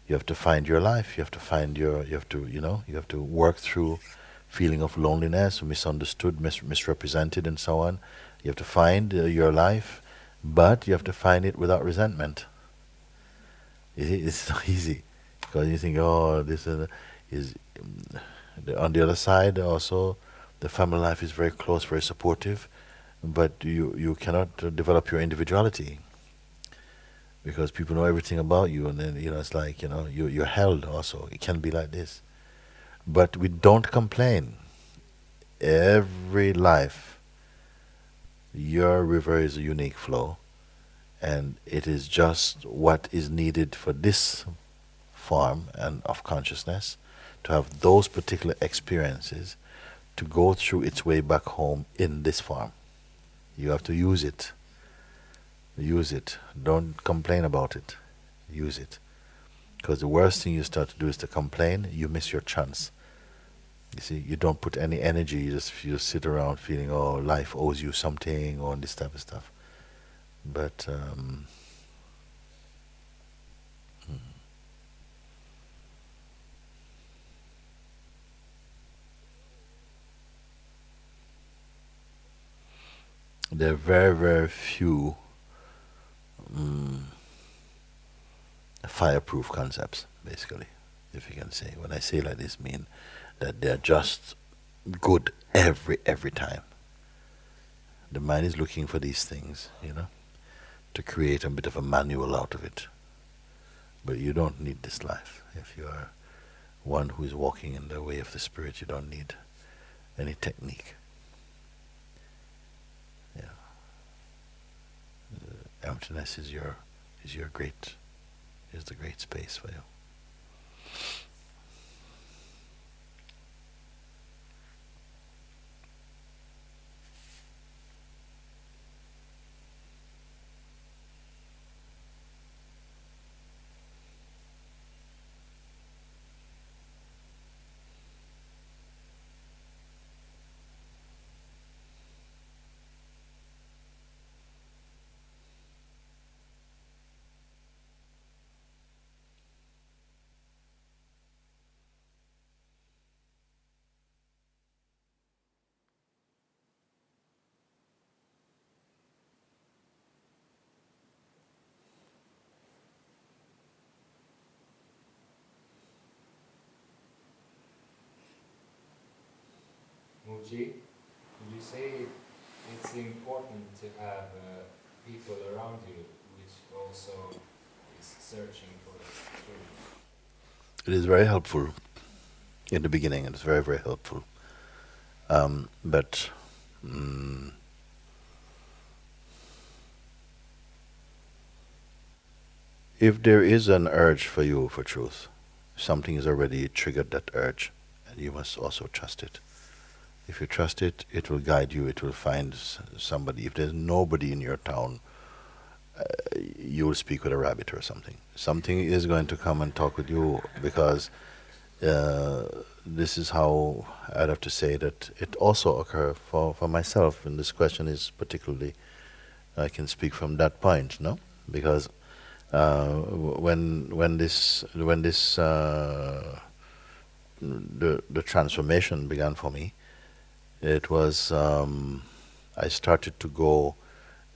you have to find your life. You have to find your, you have to, you know, you have to work through feeling of loneliness, misunderstood, mis- misrepresented, and so on. You have to find uh, your life, but you have to find it without resentment. It, it's not [LAUGHS] easy because you think, oh, this is, is on the other side also, the family life is very close, very supportive but you you cannot uh, develop your individuality. Because people know everything about you and then you know it's like you know you you're held also. It can be like this. But we don't complain. Every life your river is a unique flow and it is just what is needed for this form and of consciousness to have those particular experiences to go through its way back home in this form you have to use it. Use it. Don't complain about it. Use it. Because the worst thing you start to do is to complain, you miss your chance. You see, you don't put any energy, you just, you sit around feeling, oh, life owes you something, or this type of stuff. But, um, there are very, very few um, fireproof concepts, basically, if you can say. When I say like this, mean that they're just good every every time. The mind is looking for these things, you know, to create a bit of a manual out of it. But you don't need this life. If you are one who is walking in the way of the spirit, you don't need any technique. Yeah. Uh, emptiness is your is your great is the great space for you. Mooji, you say it's important to have uh, people around you which also is searching for truth. It is very helpful in the beginning. It's very very helpful, um, but. Mm, if there is an urge for you for truth, something has already triggered that urge, and you must also trust it. If you trust it, it will guide you, it will find somebody. If there's nobody in your town, uh, you will speak with a rabbit or something. Something is going to come and talk with you because uh, this is how I'd have to say that it also occurred for, for myself. And this question is particularly, I can speak from that point, no? Because uh, when when this when this uh, the the transformation began for me, it was um, I started to go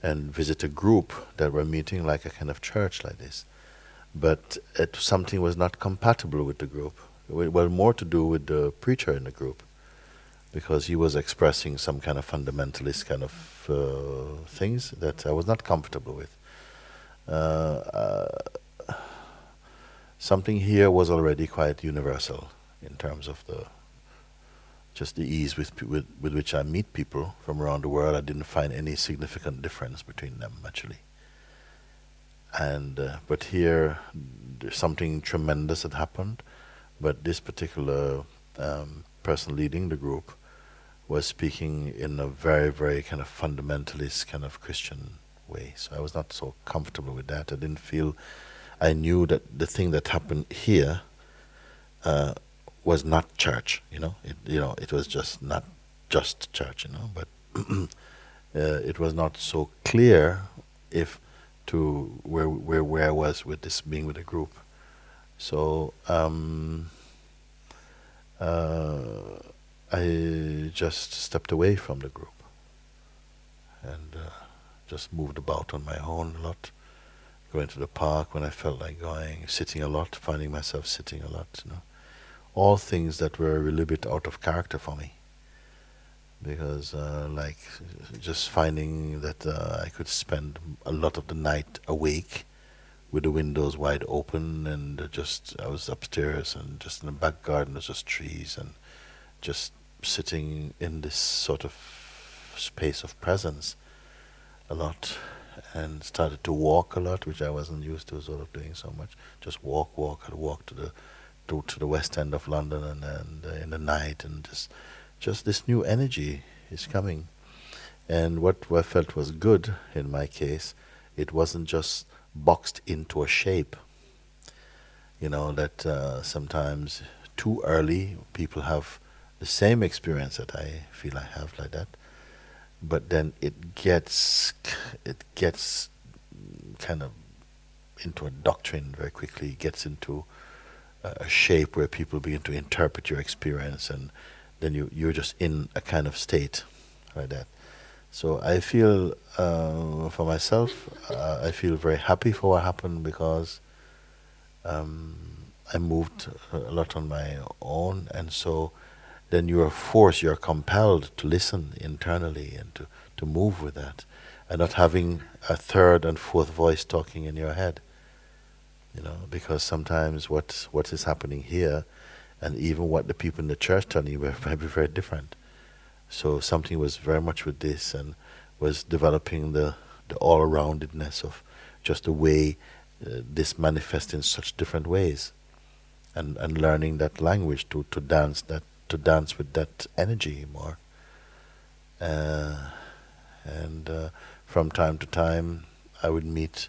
and visit a group that were meeting like a kind of church like this, but it, something was not compatible with the group. Well, more to do with the preacher in the group, because he was expressing some kind of fundamentalist kind of uh, things that I was not comfortable with. Uh, uh, something here was already quite universal in terms of the just the ease with, with, with which I meet people from around the world, I didn't find any significant difference between them actually. And uh, but here, something tremendous had happened. But this particular um, person leading the group was speaking in a very, very kind of fundamentalist kind of Christian way. So I was not so comfortable with that. I didn't feel. I knew that the thing that happened here. Uh, was not church, you know. It, you know, it was just not just church, you know. But [CLEARS THROAT] uh, it was not so clear if to where where where I was with this being with a group. So um, uh, I just stepped away from the group and uh, just moved about on my own a lot. Going to the park when I felt like going, sitting a lot, finding myself sitting a lot, you know all things that were a little bit out of character for me. Because, uh, like, just finding that uh, I could spend a lot of the night awake with the windows wide open, and just I was upstairs, and just in the back garden, there's just trees, and just sitting in this sort of space of presence a lot, and started to walk a lot, which I wasn't used to sort of doing so much. Just walk, walk, I'd walk to the to, to the west end of London and, and uh, in the night and just just this new energy is coming. And what I felt was good in my case, it wasn't just boxed into a shape. You know that uh, sometimes too early people have the same experience that I feel I have like that, but then it gets it gets kind of into a doctrine very quickly. Gets into a shape where people begin to interpret your experience, and then you you're just in a kind of state like that. So I feel uh, for myself, uh, I feel very happy for what happened because um, I moved a lot on my own, and so then you are forced, you are compelled to listen internally and to, to move with that, and not having a third and fourth voice talking in your head. You know, because sometimes what what is happening here, and even what the people in the church telling you [LAUGHS] might be very different. So something was very much with this, and was developing the the all-roundedness of just the way uh, this manifests in such different ways, and and learning that language to to dance that to dance with that energy more. Uh, and uh, from time to time, I would meet.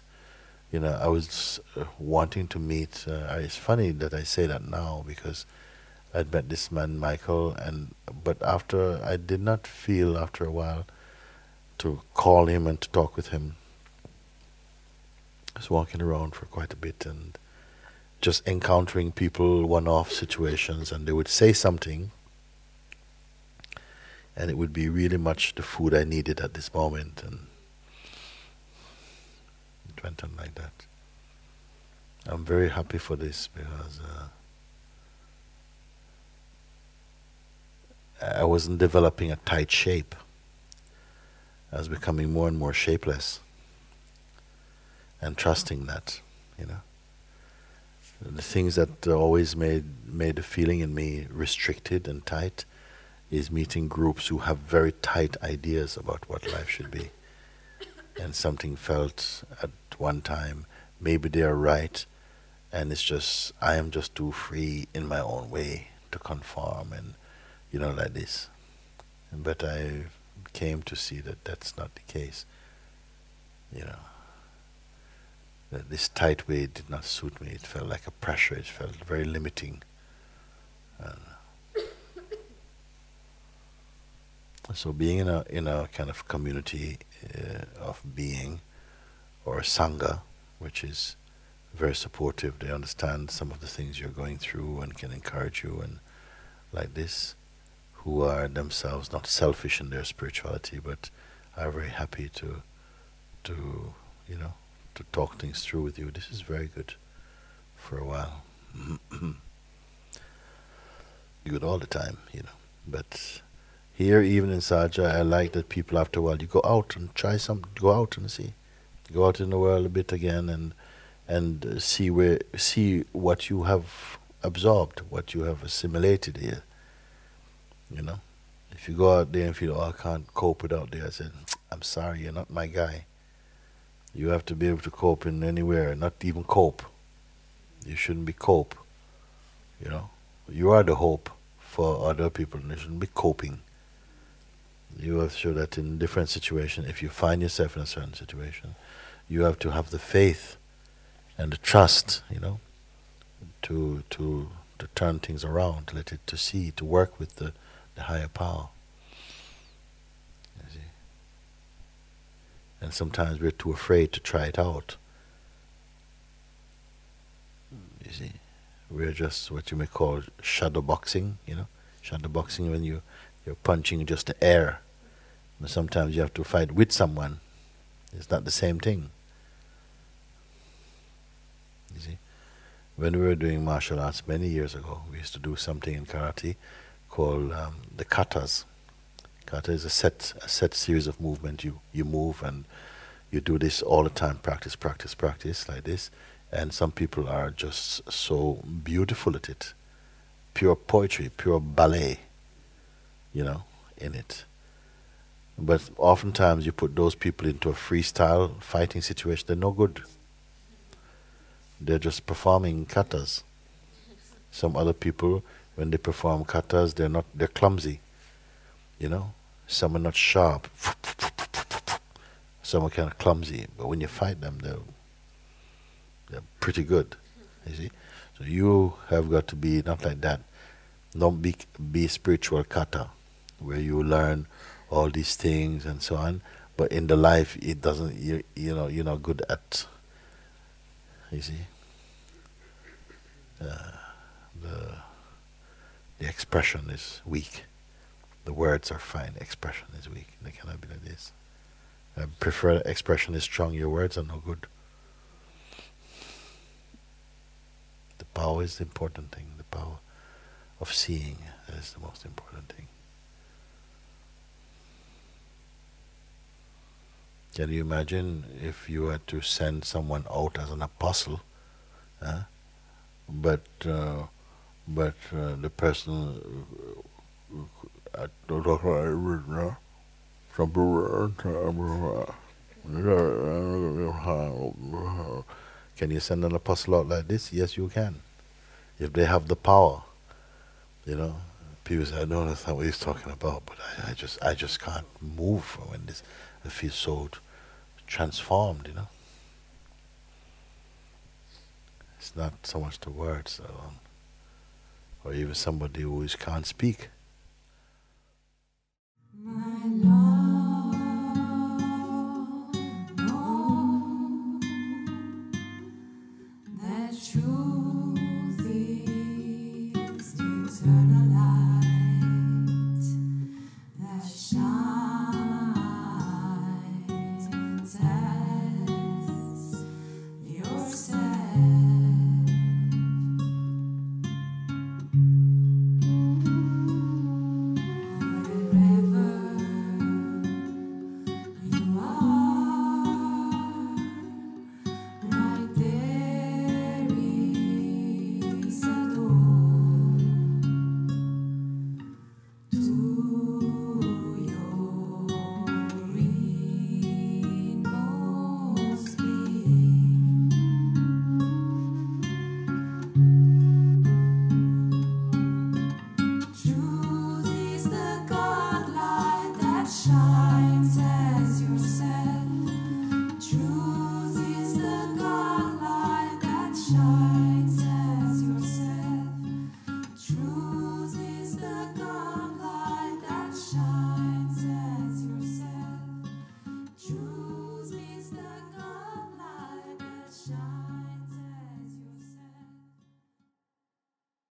You know, I was wanting to meet. Uh, it's funny that I say that now because I'd met this man Michael, and but after I did not feel after a while to call him and to talk with him. I was walking around for quite a bit and just encountering people, one-off situations, and they would say something, and it would be really much the food I needed at this moment, and went on like that. I'm very happy for this because. Uh, I wasn't developing a tight shape. I was becoming more and more shapeless and trusting that, you know. The things that always made made the feeling in me restricted and tight is meeting groups who have very tight ideas about what life should be. And something felt at one time, maybe they are right, and it's just I am just too free in my own way to conform and you know, like this. But I came to see that that's not the case. You know, that this tight way did not suit me. It felt like a pressure. It felt very limiting. And [COUGHS] so, being in a in a kind of community uh, of being, or a sangha, which is very supportive. They understand some of the things you're going through and can encourage you and like this who are themselves not selfish in their spirituality, but are very happy to, to, you know, to talk things through with you. This is very good for a while. [CLEARS THROAT] good all the time, you know. But here, even in Sahaja, I like that people after a while you go out and try some, go out and see, go out in the world a bit again and and see where see what you have absorbed, what you have assimilated here you know, if you go out there and feel, oh, I can't cope without there, I said, I'm sorry, you're not my guy. You have to be able to cope in anywhere, not even cope. You shouldn't be cope. You know, you are the hope for other people, and you shouldn't be coping. You have to show that in different situations, if you find yourself in a certain situation, you have to have the faith and the trust, you know, to to to turn things around, to let it to see, to work with the the higher power. And sometimes we're too afraid to try it out. You see? We're just what you may call shadow boxing, you know? Shadow boxing when you you're punching just the air. Sometimes you have to fight with someone. It's not the same thing. You see? When we were doing martial arts many years ago, we used to do something in karate called um, the katas. Kata is a set a set series of movement. You you move and you do this all the time. Practice, practice, practice like this. And some people are just so beautiful at it, pure poetry, pure ballet. You know, in it. But oftentimes you put those people into a freestyle fighting situation. They're no good. They're just performing katas. Some other people when they perform katas, they're not they're clumsy. You know, some are not sharp. Some are kind of clumsy, but when you fight them, they're they're pretty good. You see, so you have got to be not like that. Don't be be spiritual kata, where you learn all these things and so on. But in the life, it doesn't. You you know you're not good at. You see. Uh, the the expression is weak. The words are fine. Expression is weak. They cannot be like this. I prefer expression is strong. Your words are no good. The power is the important thing. The power of seeing is the most important thing. Can you imagine if you had to send someone out as an apostle, huh? but uh, but uh, the person uh, can you send an apostle out like this? Yes, you can. If they have the power, you know. People say, I don't understand what he's talking about, but I, I just I just can't move when this they feel so transformed, you know. It's not so much the words alone, um, or even somebody who is, can't speak.